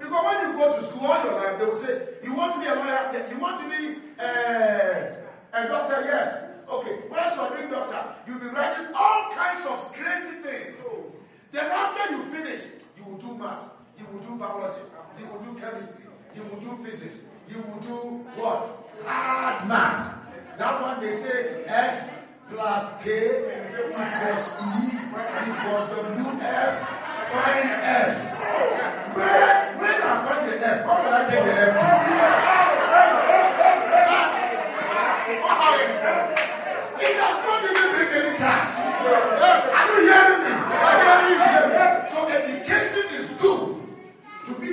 Because when you go to school all your life, they will say, You want to be a lawyer? You want to be a, a doctor? Yes. Okay. Once you are doing doctor, you'll be writing all kinds of crazy things. Oh. Then after you finish, you will do math, you will do biology, you will do chemistry, you will do physics, you will do what? Hard math. That one they say X plus K equals E equals WF, find F. Where where I find the F, how can I take the F It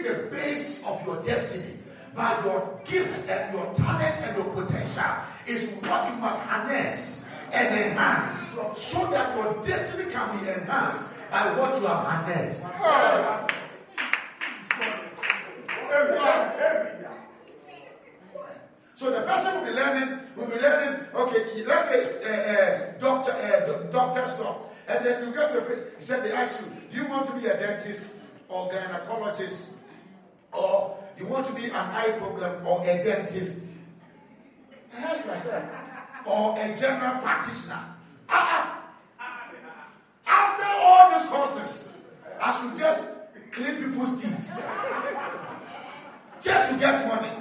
the base of your destiny. But your gift and your talent and your potential is what you must harness and enhance so that your destiny can be enhanced by what you have harnessed. So the person will be learning, will be learning, okay, let's say uh, uh, doctor, uh, doctor stuff. And then you get to a place, he said, they ask you, do you want to be a dentist or gynecologist? Or you want to be an eye problem or a dentist? I asked myself, or a general practitioner. Ah, ah. After all these courses, I should just clean people's teeth. just to get money.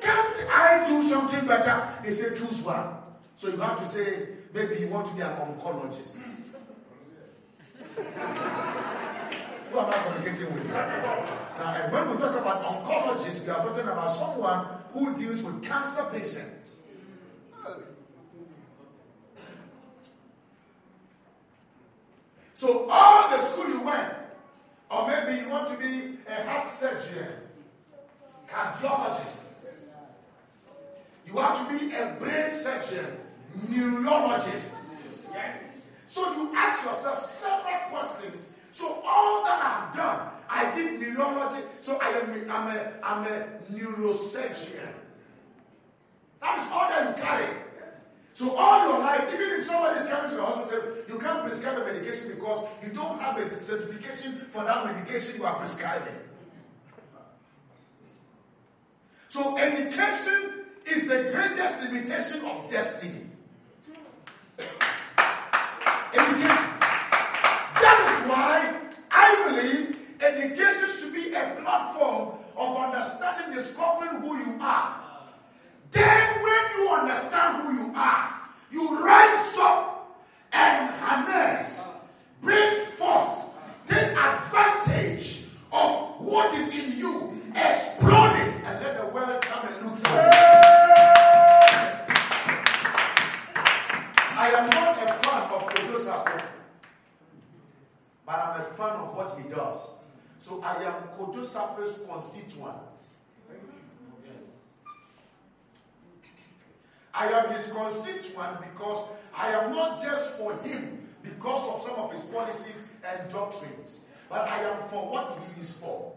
Can't I do something better? They say choose one. So you have to say, maybe you want to be an oncologist. Who am I communicating with here? Now, and when we talk about oncologists, we are talking about someone who deals with cancer patients. So all the school you went, or maybe you want to be a heart surgeon, cardiologist. You have to be a brain surgeon, neurologist. Yes. So you ask yourself several questions. So all that I have done, I did neurology. So I am a, I'm a, I'm a neurosurgeon. That is all that you carry. So all your life, even if somebody is coming to the hospital, you can't prescribe a medication because you don't have a certification for that medication you are prescribing. So education is the greatest limitation of destiny. Education. That is why I believe education should be a platform of understanding, discovering who you are. Then, when you understand who you are, you rise up and harness, bring forth, take advantage of what is in you, explode it, and let the world come and look for you. I am not a fan of Kojo but I'm a fan of what he does. So I am Kojo Safo's constituent. I am his constituent because I am not just for him because of some of his policies and doctrines, but I am for what he is for.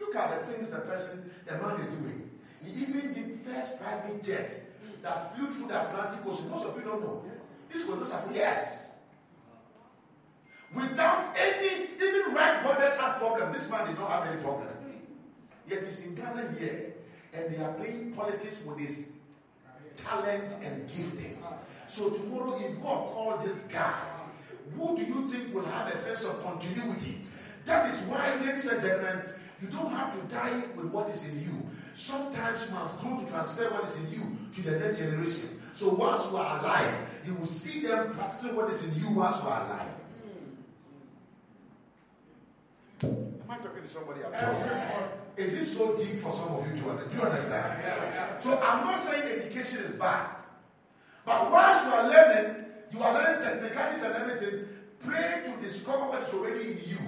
Look at the things the person, the man is doing. He even did first private jet that flew through the Atlantic Ocean. Most of you don't know. This was not yes. Without any, even Wright brothers had problem. This man did not have any problem. Yet he's in Ghana here, and they are playing politics with his talent and giftings. So tomorrow, if God called this guy, who do you think will have a sense of continuity? That is why, ladies and gentlemen, you don't have to die with what is in you. Sometimes you must grow to transfer what is in you to the next generation. So once you are alive, you will see them practicing what is in you once you are alive. Am I talking to somebody Is it so deep for some of you to understand? Do you understand? So I'm not saying education is bad. But once you are learning, you are learning technicalities and everything, pray to discover what is already in you.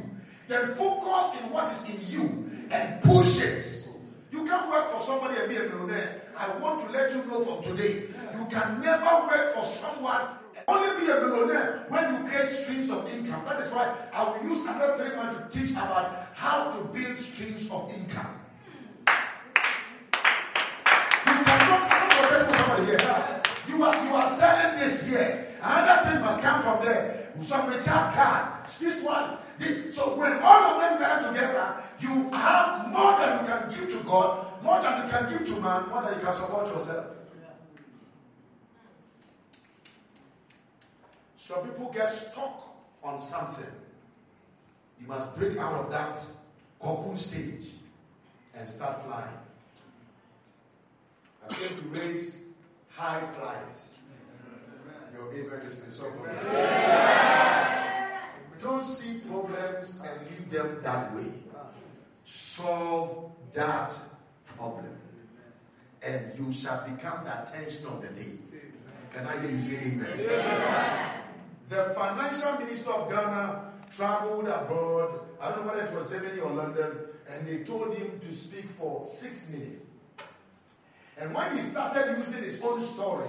Then focus in what is in you and push it. You can't work for somebody and be a millionaire. I want to let you know from today, you can never work for someone only be a millionaire when you create streams of income. That is why I will use another three months to teach about how to build streams of income. You cannot come for somebody here. You are you are selling this here. Another thing must come from there. Some recharge card. This one. So when all of them gather together, you have more than you can give to God, more than you can give to man, more than you can support yourself. Some people get stuck on something. You must break out of that cocoon stage and start flying. I came to raise high flyers. Your amen is been so for Don't see problems and leave them that way. Solve that problem. And you shall become the attention of the day. Can I hear you say amen? The financial minister of Ghana traveled abroad. I don't know whether it was Germany or London, and they told him to speak for six minutes. And when he started using his own story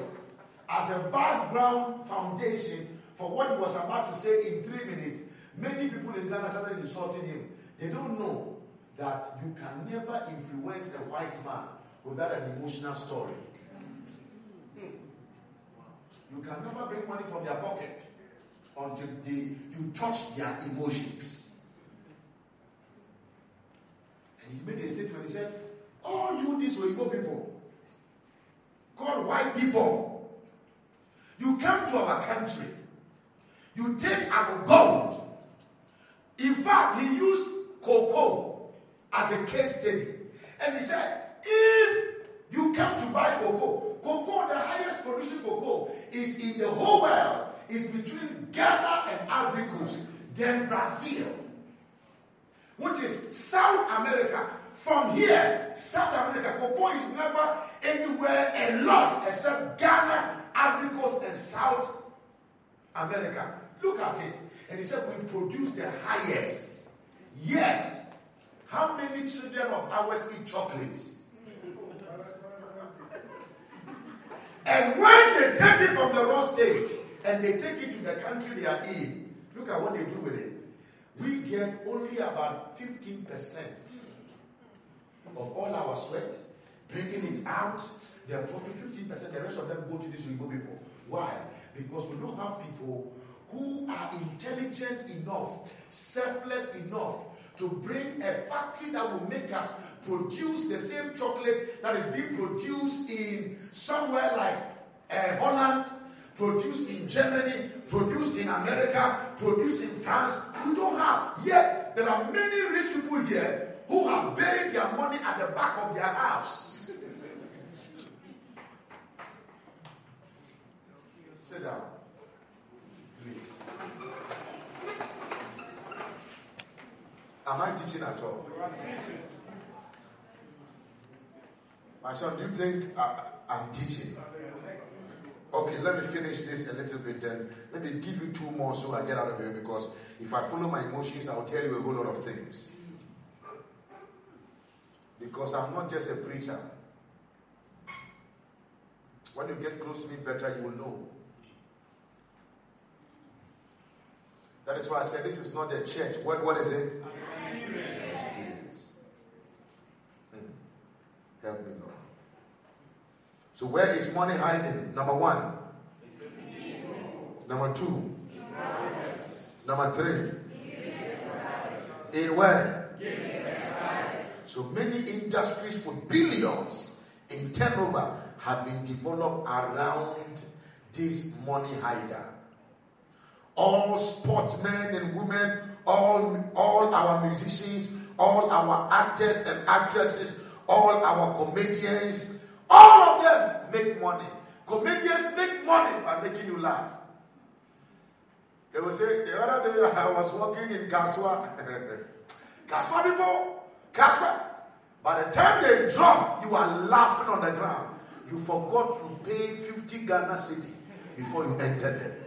as a background foundation for what he was about to say in three minutes, Many people in Ghana started insulting him. They don't know that you can never influence a white man without an emotional story. You can never bring money from their pocket until they, you touch their emotions. And he made a statement. He said, All you these Oyibo people, called white people, you come to our country, you take our gold. In fact, he used cocoa as a case study. And he said, if you come to buy cocoa, cocoa, the highest producing cocoa, is in the whole world, is between Ghana and Ivory Coast, then Brazil, which is South America. From here, South America, cocoa is never anywhere a lot except Ghana, Ivory Coast, and South America. Look at it. And he said, We produce the highest. Yet, how many children of ours eat chocolate? And when they take it from the raw stage and they take it to the country they are in, look at what they do with it. We get only about 15% of all our sweat, bringing it out, their profit 15%, the rest of them go to these Oyibo people. Why? Because we don't have people who are intelligent enough, selfless enough to bring a factory that will make us produce the same chocolate that is being produced in somewhere like uh, Holland, produced in Germany, produced in America, produced in France. We don't have. Yet, there are many rich people here who have buried their money at the back of their house. Sit down. Am I teaching at all? My son, do you think I, I'm teaching? Okay, let me finish this a little bit then. Let me give you two more so I get out of here because if I follow my emotions, I'll tell you a whole lot of things. Because I'm not just a preacher. When you get close to me better, you will know. That is why I said this is not a church. What, what is it? Hmm. Help me, Lord. So, where is money hiding? Number one. Number two. Number three. In where? So many industries for billions in turnover have been developed around this money hider. All sportsmen and women, all, all our musicians, all our actors and actresses, all our comedians, all of them make money. Comedians make money by making you laugh. They will say, the other day I was working in Kasoa. Kasoa people, Kasoa. By the time they drop, you are laughing on the ground. You forgot to pay 50 Ghana cedi before you entered there.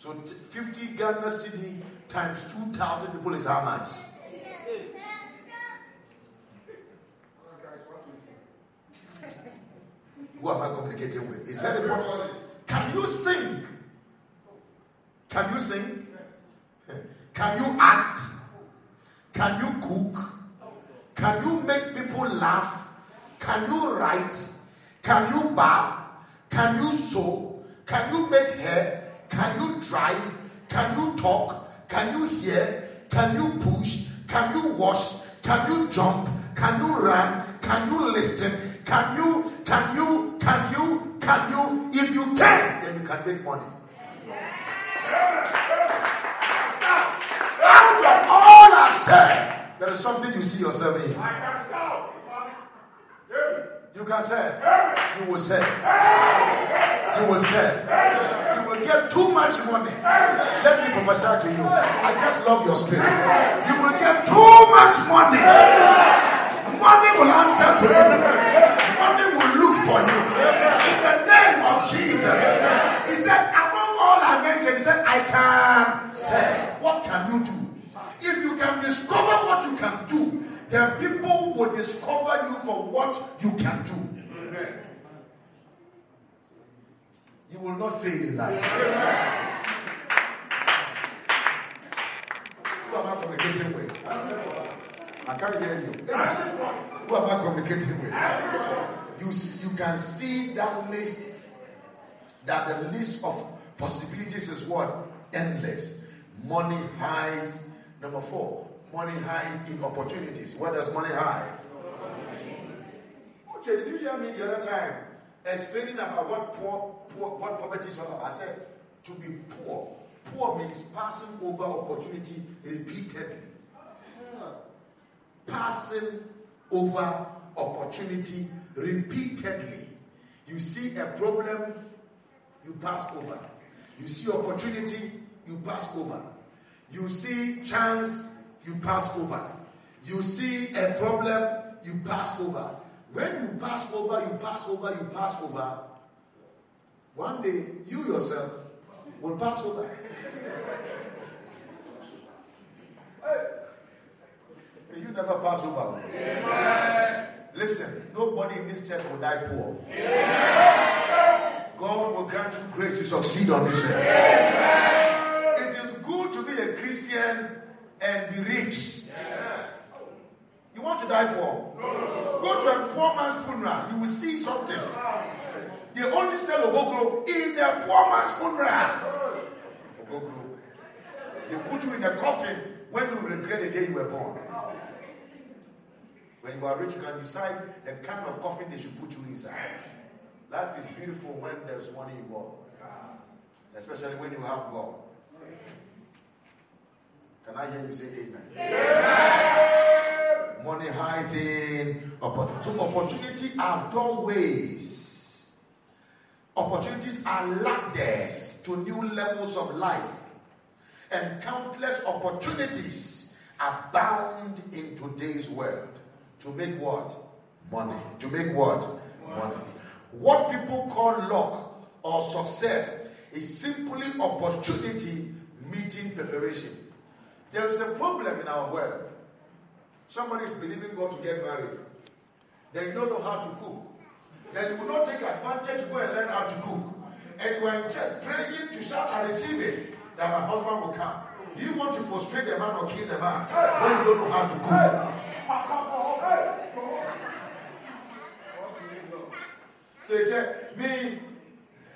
So 50 Ghana cedi times 2,000 people is how much? Who am I communicating with? It's very important. Can you sing? Can you sing? Can you act? Can you cook? Can you make people laugh? Can you write? Can you barb? Can you sew? Can you make hair? Can you drive? Can you talk? Can you hear? Can you push? Can you wash? Can you jump? Can you run? Can you listen? Can you, can you, can you, can you? If you can, then you can make money. Out of all I said, there is something you see yourself in. You can say, you will say, you will say, you will too much money. Let me prophesy to you. I just love your spirit. You will get too much money. Money will answer to you. Money will look for you. In the name of Jesus. He said, among all I mentioned, he said, I can say. What can you do? If you can discover what you can do, then people will discover you for what you can do. You will not fail in life. Who am I communicating with? I can't hear you. Who am I communicating with? You, you can see that list, that the list of possibilities is what? Endless. Money hides. Number four, money hides in opportunities. Where does money hide? Uche, did you hear me the other time explaining about what poor, poor what poverty is all about? I said to be poor. Poor means passing over opportunity repeatedly. Passing over opportunity repeatedly. You see a problem, you pass over. You see opportunity, you pass over. You see chance, you pass over. You see a problem, you pass over. When you pass over, you pass over, you pass over. One day, you yourself will pass over. hey, you never pass over. Amen. Listen, nobody in this church will die poor. Amen. God will grant you grace to succeed on this earth. It is good to be a Christian and be rich. You want to die poor? Go to a poor man's funeral. You will see something. They only sell Ogogro in the poor man's funeral. Ogogro. They put you in a coffin when you regret the day you were born. When you are rich, you can decide the kind of coffin they should put you inside. Life is beautiful when there's money involved, especially when you have God. Can I hear you say amen? amen. Money hiding, opportunity. So opportunity are doorways. Opportunities are ladders to new levels of life. And countless opportunities abound in today's world. To make what? Money. To make what? Money. What people call luck or success is simply opportunity meeting preparation. There is a problem in our world. Somebody is believing God to get married. Then you don't know how to cook. Then you will not take advantage to go and learn how to cook. And you are in church praying to shout and receive it that my husband will come. Do you want to frustrate the man or kill the man when you don't know how to cook? So he said, Me,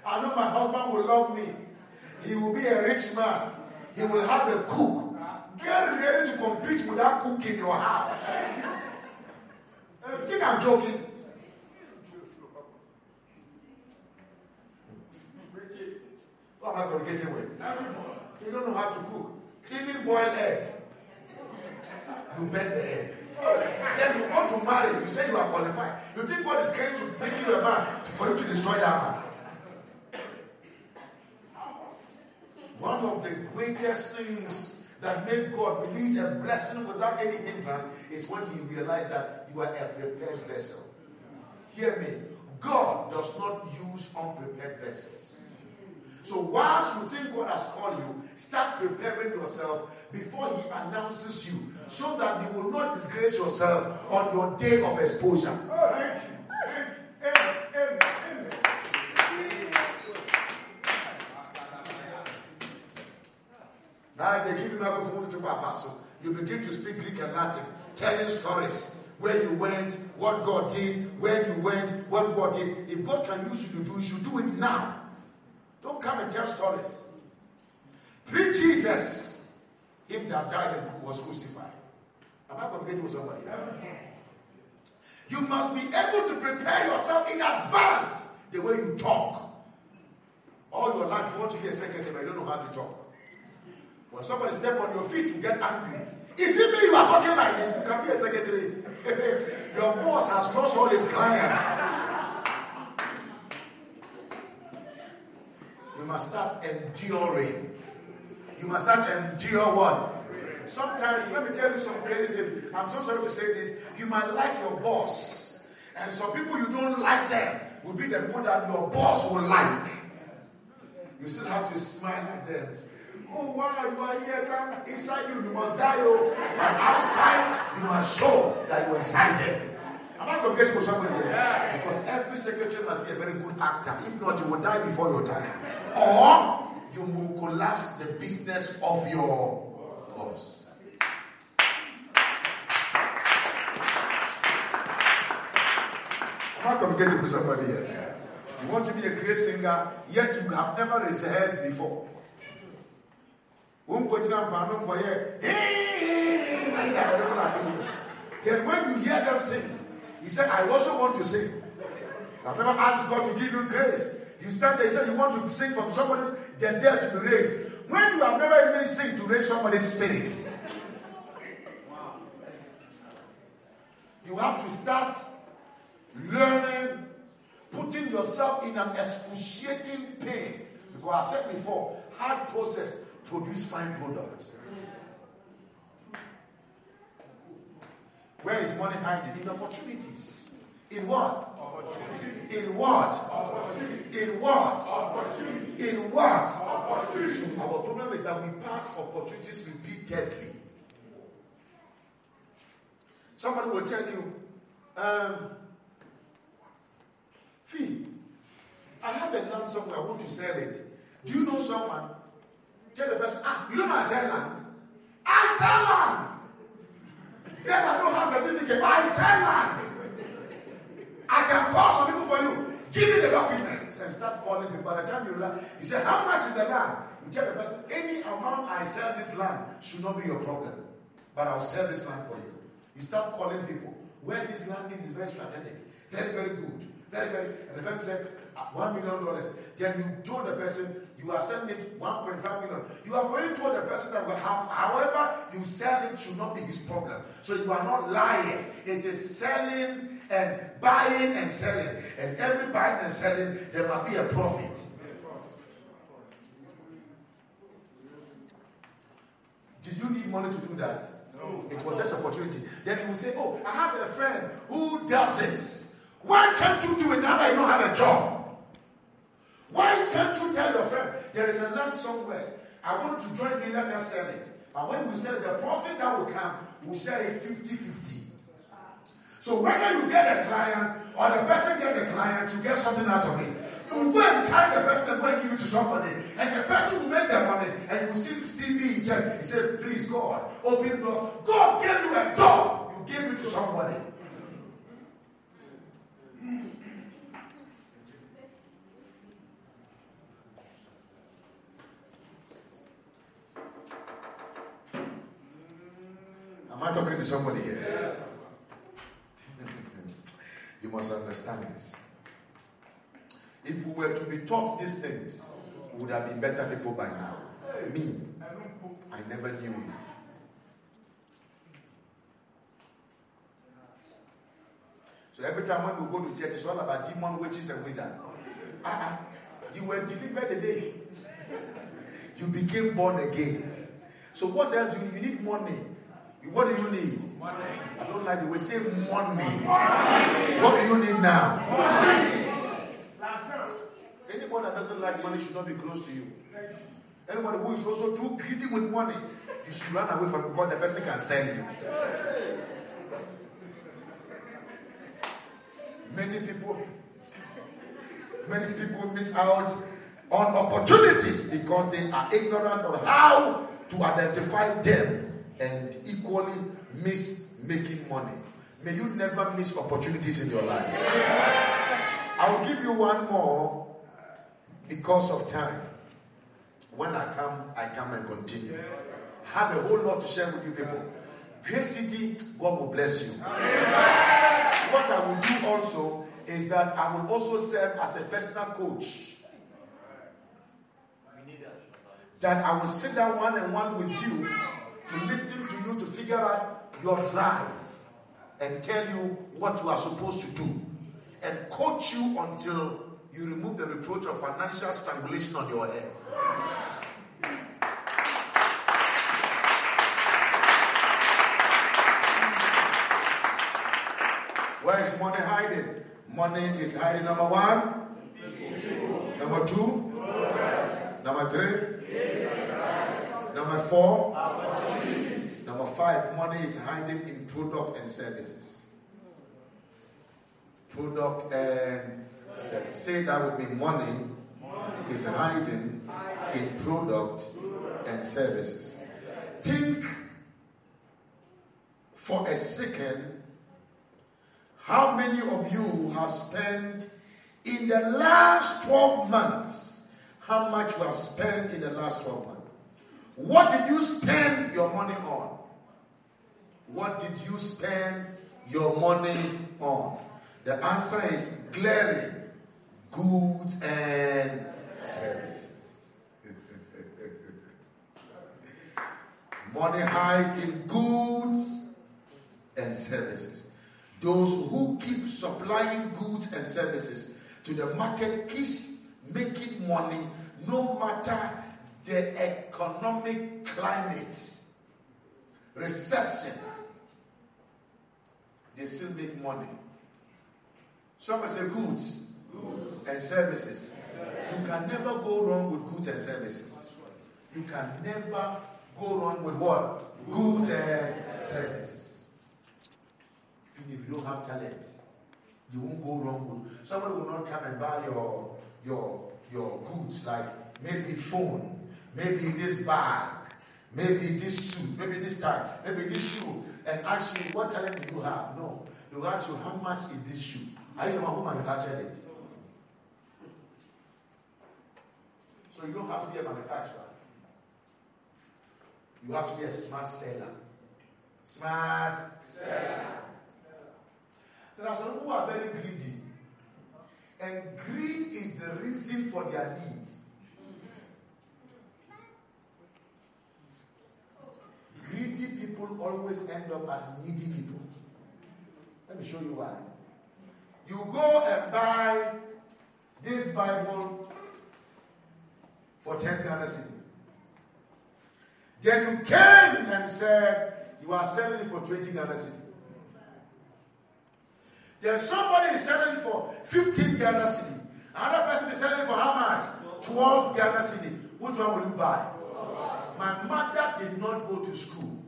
I know my husband will love me. He will be a rich man. He will have a cook. Get ready to compete with that cook in your house. You eh, think I'm joking? What am I communicating with? You don't know how to cook. Even boiled egg. You bend the egg. Then you want to marry, you say you are qualified. You think God is going to bring you a man for you to destroy that man. One of the greatest things that make God release a blessing without any hindrance is when He realizes that you are a prepared vessel. Hear me. God does not use unprepared vessels. So, whilst you think God has called you, start preparing yourself before He announces you so that you will not disgrace yourself on your day of exposure. Now they give you microphone to apostle. You begin to speak Greek and Latin, telling stories where you went, what God did, where you went, what God did. If God can use you to do, it, you should do it now. Don't come and tell stories. Preach Jesus, him that died and was crucified. Am I communicating with somebody? You must be able to prepare yourself in advance the way you talk. All your life, you want to be a secretary, but you don't know how to talk. When somebody step on your feet, you get angry. Is it me you are talking like this? You can be a secretary. your boss has lost all his clients. You must start enduring. You must start endure what? Sometimes, let me tell you some crazy thing. I'm so sorry to say this. You might like your boss, and some people you don't like them will be the people that your boss will like. You still have to smile at them. Oh, while you are here, come inside you, you must die, oh. and outside, you must show that you are excited. I'm not get with somebody here. Because every secretary must be a very good actor. If not, you will die before your time. Or you will collapse the business of your boss. I'm not get with somebody here. You want to be a great singer, yet you have never rehearsed before. When you hear them sing, he said, I also want to sing. I've never asked God to give you grace. You stand there, you say you want to sing from somebody, then there to be raised. When you have never even sing to raise somebody's spirit. You have to start learning, putting yourself in an excruciating pain. Because I said before, hard process produce fine products. Where is money hiding? In opportunities. In what? In what? In what? In what? Our problem is that we pass opportunities repeatedly. Somebody will tell you, um, Fee, I have a land somewhere, I want to sell it. Do you know someone? Tell the person, ah, you don't know I sell land. I sell land. Yes, I don't have certificate, but I sell land. I can call some people for you. Give me the document and start calling people. By the time you realize, you say, How much is the land? You tell the person, Any amount I sell this land should not be your problem. But I'll sell this land for you. You start calling people. Where this land is is very strategic, very, very good. Very, very. And the person said, uh, $1 million. Then you told the person, you are selling it 1.5 million. You have already told the person that however you sell it should not be his problem. So you are not lying. It is selling and buying and selling. And every buying and selling, there must be a profit. Did you need money to do that? No. It was just opportunity. Then you will say, Oh, I have a friend who does it. Why can't you do it now that you don't have a job? Why can't you tell your friend there is a land somewhere? I want to join me, let us sell it. But when we sell it, the profit that will come, we'll share it 50 50. So whether you get a client or the person get the client, you get something out of it. You go and carry the person and go and give it to somebody. And the person will make the money and you will see still be in charge. He said, please God, open door. God gave you a door. You gave it to somebody. Am I talking to somebody here? you must understand this. If we were to be taught these things, we would have been better people by now. Me, I never knew it. So every time when we go to church, it's all about demon witches and wizards. Uh-uh. You were delivered the day you became born again. So what else? You, you need money. What do you need? Money. I don't like the way say money. money. What do you need now? Money. Anybody that doesn't like money should not be close to you. Anybody who is also too greedy with money, you should run away from because the person can sell you. Many people, many people miss out on opportunities because they are ignorant of how to identify them and equally miss making money. May you never miss opportunities in your life. I'll give you one more because of time. When I come, I come and continue. Have a whole lot to share with you people. Great City, God will bless you. What I will do also is that I will also serve as a personal coach. That I will sit down one on one with you to listen to you to figure out your drive and tell you what you are supposed to do and coach you until you remove the reproach of financial strangulation on your head. Where is money hiding? Money is hiding number one, number two, number three, number four, five. Money is hiding in product and services. Product and. Say that would be money is hiding in product and services. Think for a second How many of you have spent in the last 12 months? How much you have spent in the last 12 months? What did you spend your money on? What did you spend your money on? The answer is glaring goods and services. money hides in goods and services. Those who keep supplying goods and services to the market keeps making money no matter the economic climate, recession. They still make money. Some say goods, goods. and services. You can never go wrong with goods and services. You can never go wrong with what? Goods and services. Even if you don't have talent, you won't go wrong with somebody will not come and buy your your your goods like maybe phone, maybe this bag, maybe this suit, maybe this tie, maybe this shoe, and ask you what talent do you have? No. They'll ask you how much is this shoe? Are you the one who manufactured it? So you don't have to be a manufacturer. You have to be a smart seller. Smart seller. There are some who are very greedy. And greed is the reason for their need. Greedy people always end up as needy people. Let me show you why. You go and buy this Bible for 10 Ghana. Then you came and said you are selling it for 20 Ghana cedi. Then somebody is selling it for 15 Ghana. Another person is selling it for how much? 12 Ghana cedi. Which one will you buy? My mother did not go to school.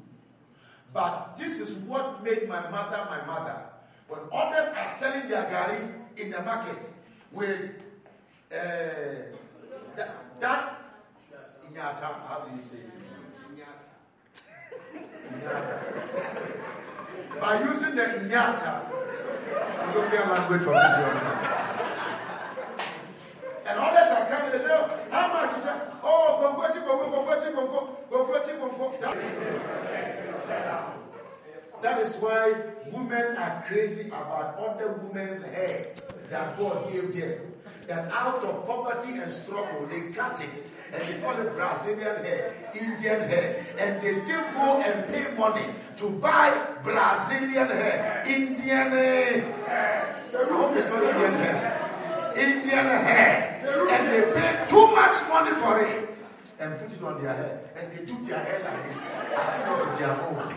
But this is what made my mother my mother. When others are selling their gari in the market with uh, that, that inyata, how do you say it? Inyata. By using the inyata, European language from this And others are coming, they say, oh, how much? He said, oh, konko, konko, konko, konko, konko, konko. That is why women are crazy about other women's hair that God gave them. That out of poverty and struggle, they cut it and they call it Brazilian hair, Indian hair, and they still go and pay money to buy Brazilian hair, Indian hair. I hope it's not Indian hair. Indian hair. And they pay too much money for it and put it on their head. And they do their hair like this, as if it is their own.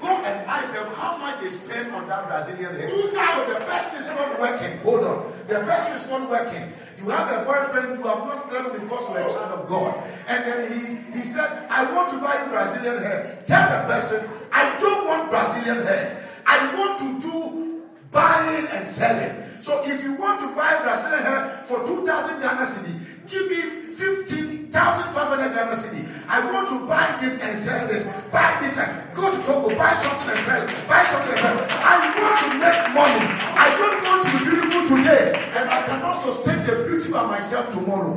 Go and ask them how much they spend on that Brazilian hair. So the person is not working. Hold on. The person is not working. You have a boyfriend you have not slept because you are a child of God. And then he, he said, I want to buy you Brazilian hair. Tell the person, I don't want Brazilian hair. I want to do buying and selling. So if you want to buy Brazilian hair for 2,000 Ghana cedi, give me 15,500 Ghana cedi. I want to buy this and sell this. Buy this and go to Togo, buy something and sell. Buy something and sell. I want to make money. I don't want to be beautiful today. And I cannot sustain the beauty by myself tomorrow.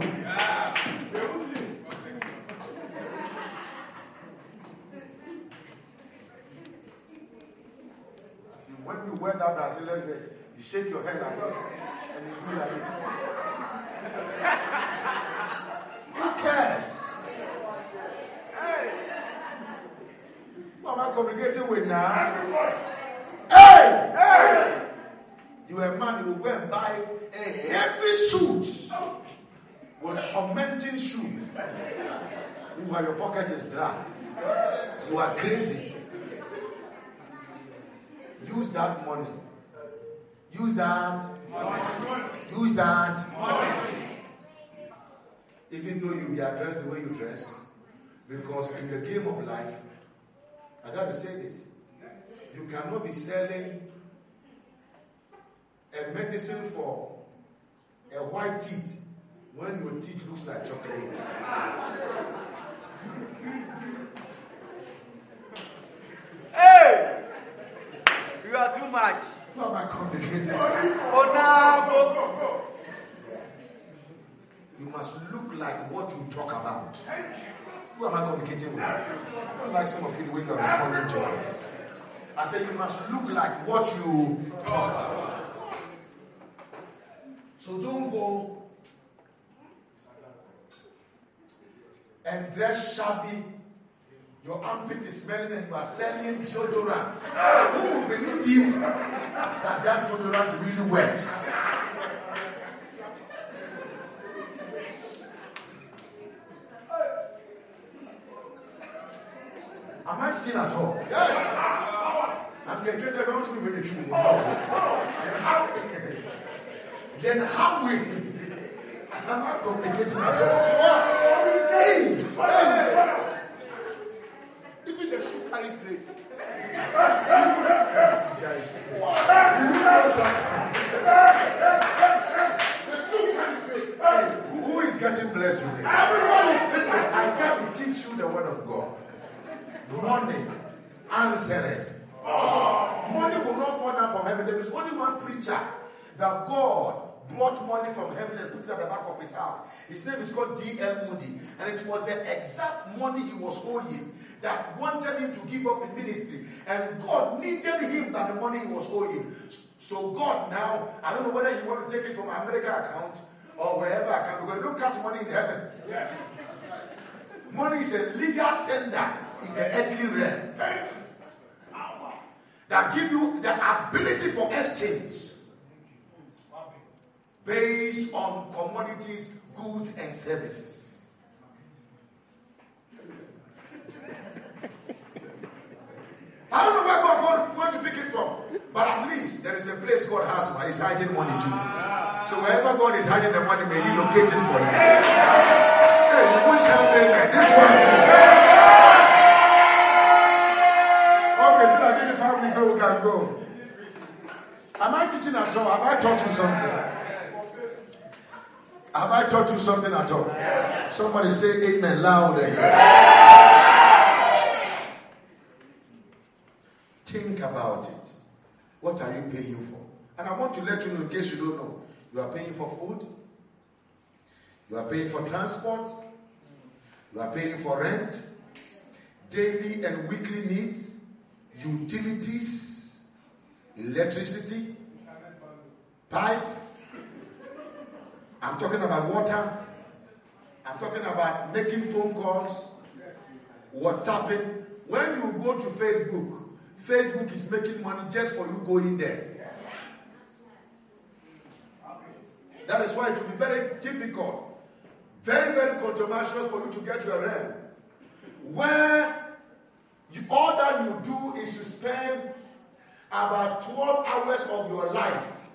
When you wear that Brazilian hair, you shake your head like this and you do like this. Who cares? Hey! What am I communicating with now? Hey! Hey! You a man who will go and buy a heavy suit with tormenting shoes. While your pocket is dry. You are crazy. Use that money. Use that money. Use that money. Even though you be addressed the way you dress, because in the game of life, I got to say this: you cannot be selling a medicine for a white teeth when your teeth looks like chocolate. Hey! You are too much. Am I communicating? Oh, no. You must look like what you talk about. Who am I communicating with? I don't like some of you the way you are responding to me. I said you must look like what you talk about. So don't go and dress shabby. Your armpit is smelling and you are selling deodorant. Who will believe you that that deodorant really works? Am I teaching at all? Yes. I'm getting the wrong thing for the truth. Then how? Then how we? Am I complicating at all? Hey, hey. Even the shoe carries grace. You know something? The shoe carries grace. Who, who is getting blessed today? Everybody. Listen, I came to teach you the word of God. Money answered. Money will not fall down from heaven. There is only one preacher that God brought money from heaven and put it at the back of his house. His name is called D.L. Moody. And it was the exact money he was owing that wanted him to give up in ministry. And God needed him that the money he was owing. So God now, I don't know whether he want to take it from America account or wherever account because they don't catch money in heaven. Money is a legal tender in the earthly realm that give you the ability for exchange based on commodities, goods, and services. I don't know where God going to pick it from, but at least there is a place God has money. He's hiding money too. So wherever God is hiding the money, may He locate it for you. Hey, you wish him amen. This one. Okay, so I give you five so we can go. Am I teaching at all? Have I taught you something? Have I taught you something at all? Somebody say amen louder. Think about it. What are you paying for? And I want to let you know, in case you don't know, you are paying for food, you are paying for transport, you are paying for rent, daily and weekly needs, utilities, electricity, pipe. I'm talking about water. I'm talking about making phone calls, WhatsApping. When you go to Facebook, Facebook is making money just for you going there. That is why it will be very difficult, very, very controversial for you to get your rent. Where you, all that you do is to spend about 12 hours of your life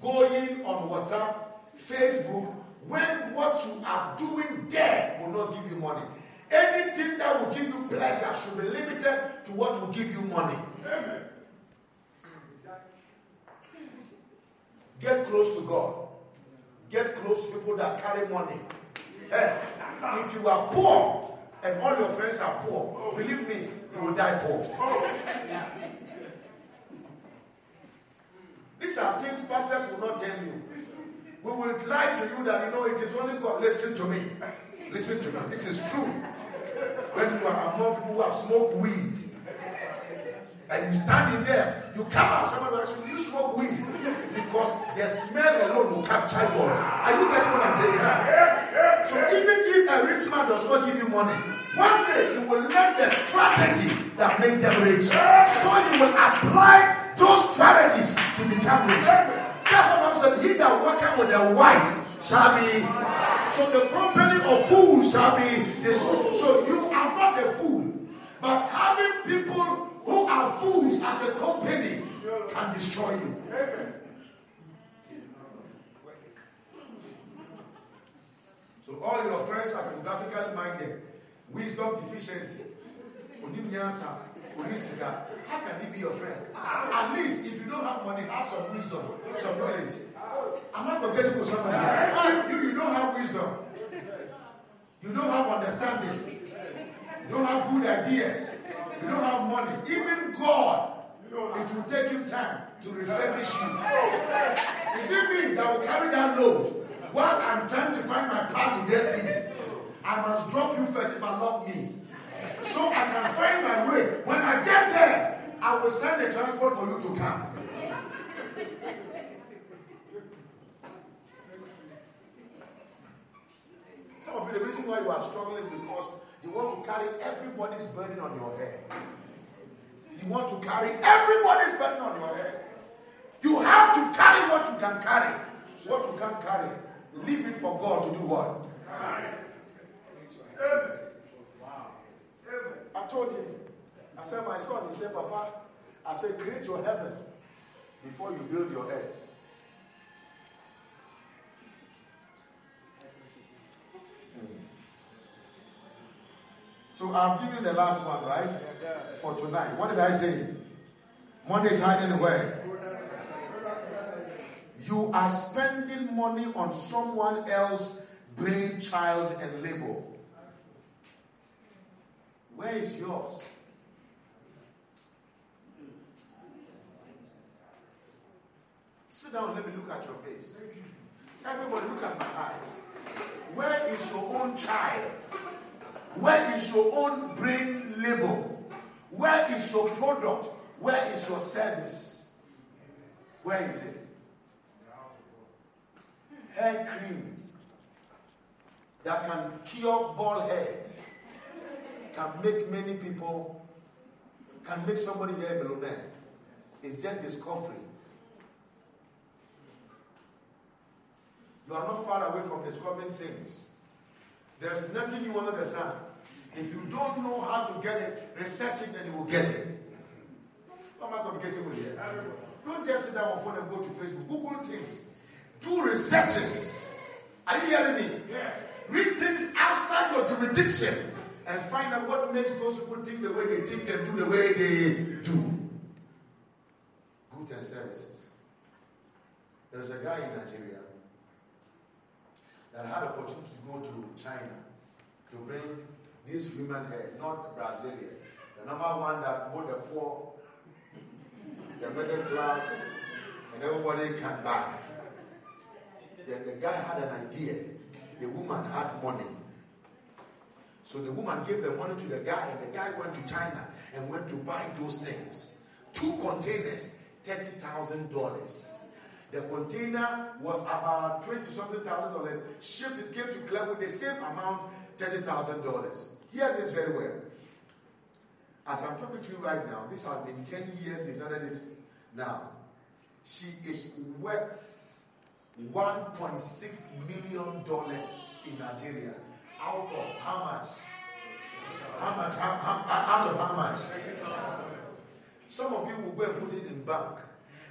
going on WhatsApp, Facebook, when what you are doing there will not give you money. Anything that will give you pleasure should be limited to what will give you money. Get close to God. Get close to people that carry money. Eh, if you are poor and all your friends are poor, believe me, you will die poor. These are things pastors will not tell you. We will lie to you that you know it is only God. Listen to me. Listen to me. This is true. When you are among people who have smoked weed, and you stand in there, you come out, somebody ask you, you smoke weed. Because the smell alone will capture you. Are you getting what I'm saying? So even if a rich man does not give you money, one day you will learn the strategy that makes them rich. So you will apply those strategies to become rich. That's what I'm saying. He that worketh with the wise shall be. So the company of fools shall be this. So you are not a fool. But having people who are fools as a company can destroy you. So all your friends are geographically minded, wisdom deficiency, onimnyansa, onisika. How can he be your friend? At least if you don't have money, have some wisdom, some knowledge. I'm not competing with somebody. If you don't have wisdom, you don't have understanding, you don't have good ideas, you don't have money. Even God, it will take him time to refurbish you. Is it me that will carry that load whilst I'm trying to find my path to destiny? I must drop you first if I love me. So I can find my way. When I get there, I will send the transport for you to come. Some of you, the reason why you are struggling is because you want to carry everybody's burden on your head. You want to carry everybody's burden on your head. You have to carry what you can carry. What you can't carry, leave it for God to do what? I told him, I said, my son, he said, Papa, I said, create your heaven before you build your earth. So I've given the last one, right? For tonight. What did I say? Money is hiding where? You are spending money on someone else's brainchild and labor. Where is yours? Sit down, let me look at your face. Everybody, look at my eyes. Where is your own child? Where is your own brain labor? Where is your product? Where is your service? Where is it? Hair cream that can cure bald head, can make many people, can make somebody here a. It's just discovery. You are not far away from discovering things. There's nothing you will understand. If you don't know how to get it, research it and you will get it. How am I communicating with you? Don't just sit down on phone and go to Facebook. Google things. Do researches. Are you hearing me? Yes. Read things outside your jurisdiction and find out what makes those people think the way they think and do the way they do. Goods and services. There's a guy in Nigeria that had opportunity to go to China to bring this human hair, not Brazilian. The number one that both the poor, the middle class, and everybody can buy. Then the guy had an idea. The woman had money. So the woman gave the money to the guy, and the guy went to China and went to buy those things. Two containers, $30,000. The container was about 20 something thousand dollars. Shipped, it came to with the same amount, $30,000. Hear this very well. As I'm talking to you right now, this has been 10 years, started this now. She is worth $1.6 million in Nigeria. Out of how much? How much? How, how, out of how much? Some of you will go and put it in bank.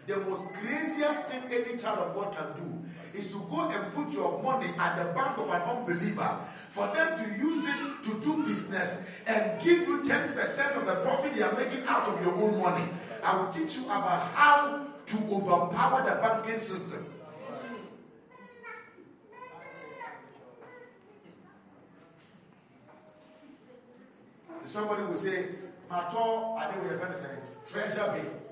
The most craziest thing any child of God can do is to go and put your money at the bank of an unbeliever for them to use it to do business and give you 10% of the profit they are making out of your own money. I will teach you about how to overpower the banking system. Somebody will say, Mato, I think we are saying, treasure bill.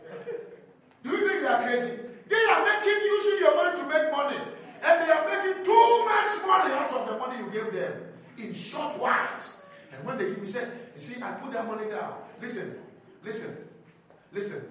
You they are crazy? They are making using your money to make money. And they are making too much money out of the money you gave them in short whiles. And when they give you say, you see, I put that money down. Listen, listen, listen.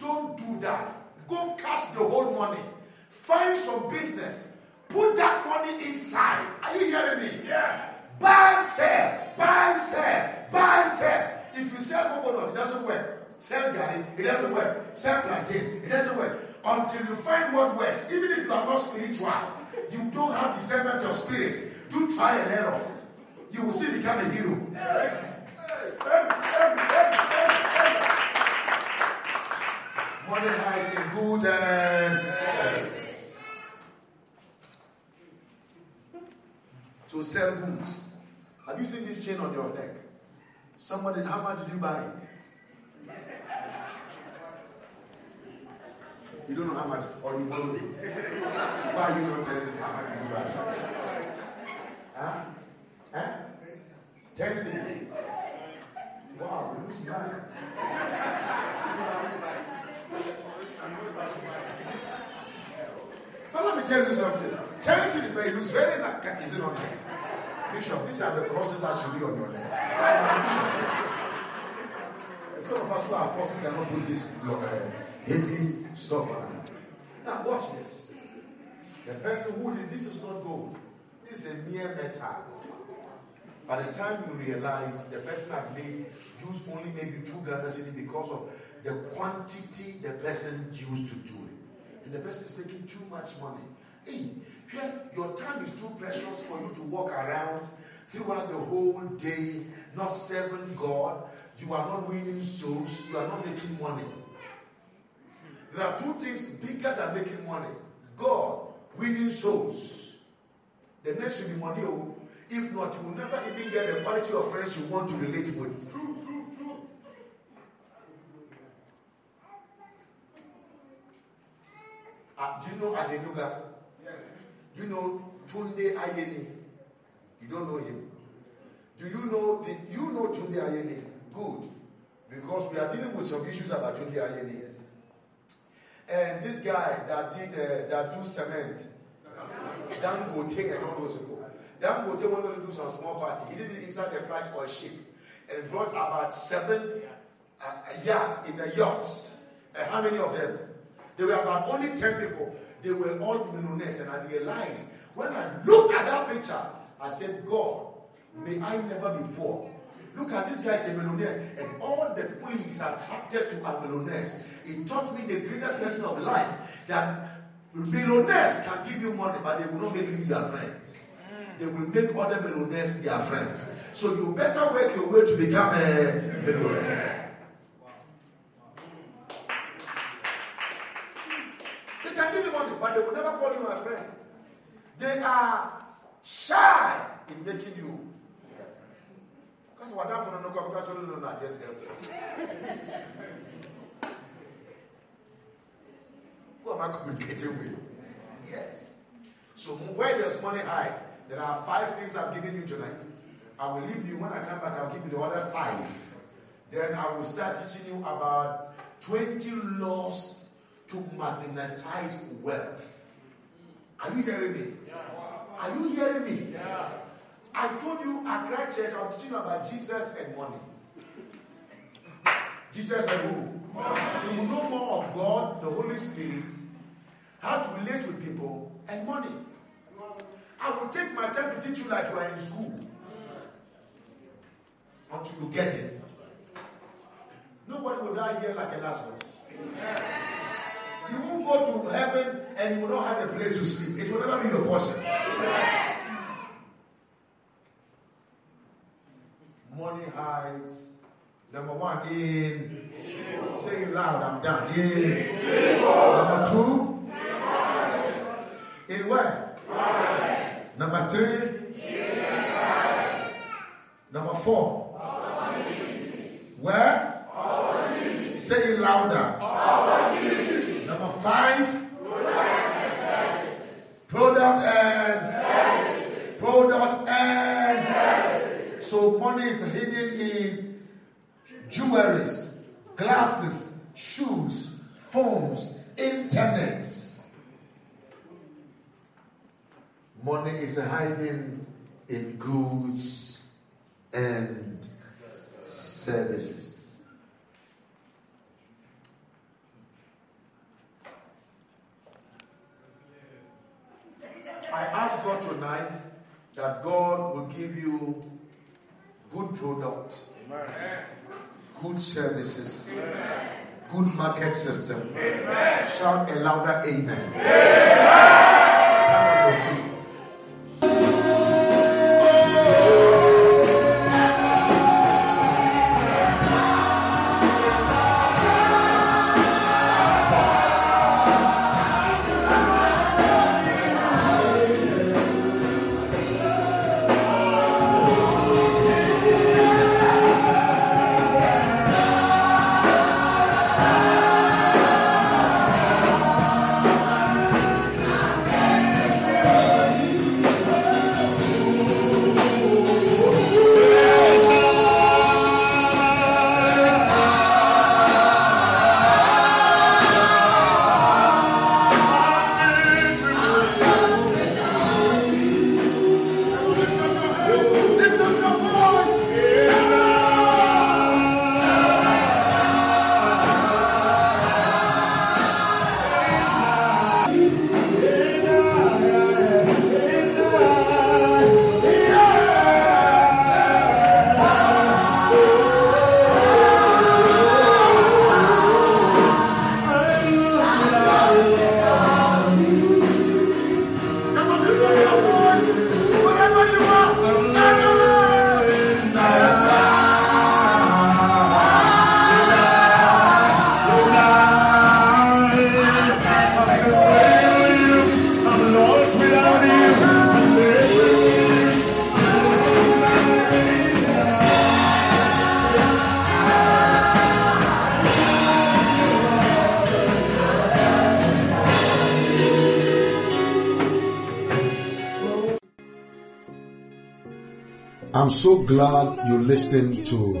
Don't do that. Go cash the whole money. Find some business. Put that money inside. Are you hearing me? Yes. Buy, sell, buy, sell, buy, sell. If you sell coconut, it doesn't work. Sell garden, it doesn't work. Plantain, it doesn't work. Until you find what works, even if you are not spiritual, you don't have discernment of spirit. Do try and error. You will still become a hero. Money in goods and. To sell goods. Have you seen this chain on your neck? Somebody, how much did you buy it? You don't know how much, or you borrowed it. Why are you not telling me how much you it? Huh? Huh? Ten cents. Wow, it looks nice. tell you something. Ten cedis, but it looks very nice. Is it not nice? Bishop, these are the crosses that should be on your neck. Some of us who are apostles cannot put this uh, heavy stuff on. Now watch this. The person who did this is not gold. This is a mere metal. By the time you realize the person had made used only maybe two Ghana cedi because of the quantity the person used to do it. And the person is making too much money. Hey, your time is too precious for you to walk around throughout the whole day, not serving God. You are not winning souls. You are not making money. There are two things bigger than making money God, winning souls. The next should be money. oh. If not, you will never even get the quality of friends you want to relate with. True, true, true. Uh, do you know Adenuga? Yes. Do you know Tunde Ayeni? You don't know him. Do you know the, you know Tunde Ayeni? Good. Because we are dealing with some issues about Tunde Ayeni. And this guy that did uh, that do cement, Dangote and all those people. Dangote wanted to do some small party. He did it inside a flight or a ship, and brought about seven uh, yachts in the yachts. And how many of them? There were about only ten people. They were all millionaires, and I realized when I looked at that picture, I said, God, may I never be poor. This guy's a millionaire, and all the people is attracted to are millionaires. It taught me the greatest lesson of life that millionaires can give you money, but they will not make you their friends. They will make other millionaires their friends. So you better work your way to become a millionaire. They can give you money, but they will never call you my friend. They are shy in making you because what I'm for no because you don't know just help Who am I communicating with? Yes. So where there's money high, there are five things I've given you tonight. I will leave you when I come back. I'll give you the other five. Then I will start teaching you about 20 laws to magnetize wealth. Are you hearing me? Are you hearing me? Yeah. I told you at Christ Church, I was teaching about Jesus and money. Jesus and who? You will know more of God, the Holy Spirit, how to relate with people, and money. I will take my time to teach you like you are in school until you get it. Nobody will die here like a Lazarus. You won't go to heaven and you will not have a place to sleep. It will never be your portion. Money hides. Number one, in. Say it loud, I'm done. In. Number two, in where? Number three, number four, where? Say it louder. Number five, product and product and so money is hidden in jewelries, glasses, shoes, phones, internet. Money is hiding in goods and services. I ask God tonight that God will give you good products, good services, good market system. Shout a louder amen. Stand on your feet. Glad you listened to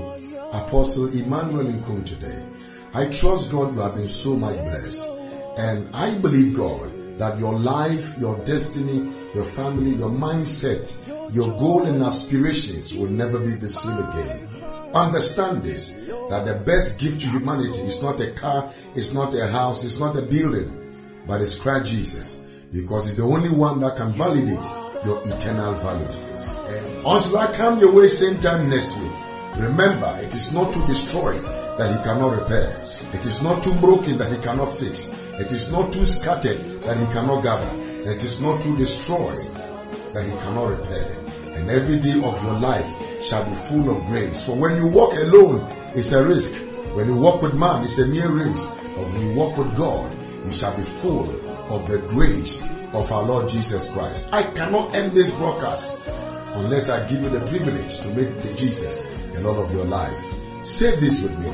Apostle Emmanuel Nkum today. I trust God you have been so much blessed. And I believe God that your life, your destiny, your family, your mindset, your goal and aspirations will never be the same again. Understand this, that the best gift to humanity is not a car, it's not a house, it's not a building, but it's Christ Jesus. Because it's the only one that can validate your eternal values. Until I come your way same time next week, remember it is not too destroyed that he cannot repair. It is not too broken that he cannot fix. It is not too scattered that he cannot gather. It is not too destroyed that he cannot repair. And every day of your life shall be full of grace. For when you walk alone, it's a risk. When you walk with man, it's a mere race. But when you walk with God, you shall be full of the grace of our Lord Jesus Christ. I cannot end this broadcast unless I give you the privilege to make the Jesus the Lord of your life. Say this with me.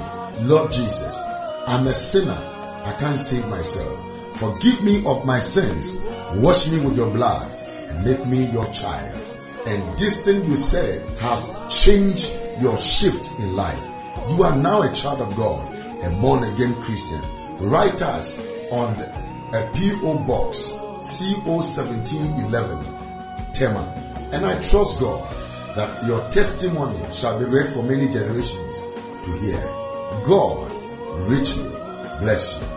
Lord Jesus, I'm a sinner. I can't save myself. Forgive me of my sins. Wash me with your blood and make me your child. And this thing you said has changed your shift in life. You are now a child of God, a born again Christian. Write us on the, a PO box CO1711 Tema. And I trust God that your testimony shall be read for many generations to hear. God richly bless you.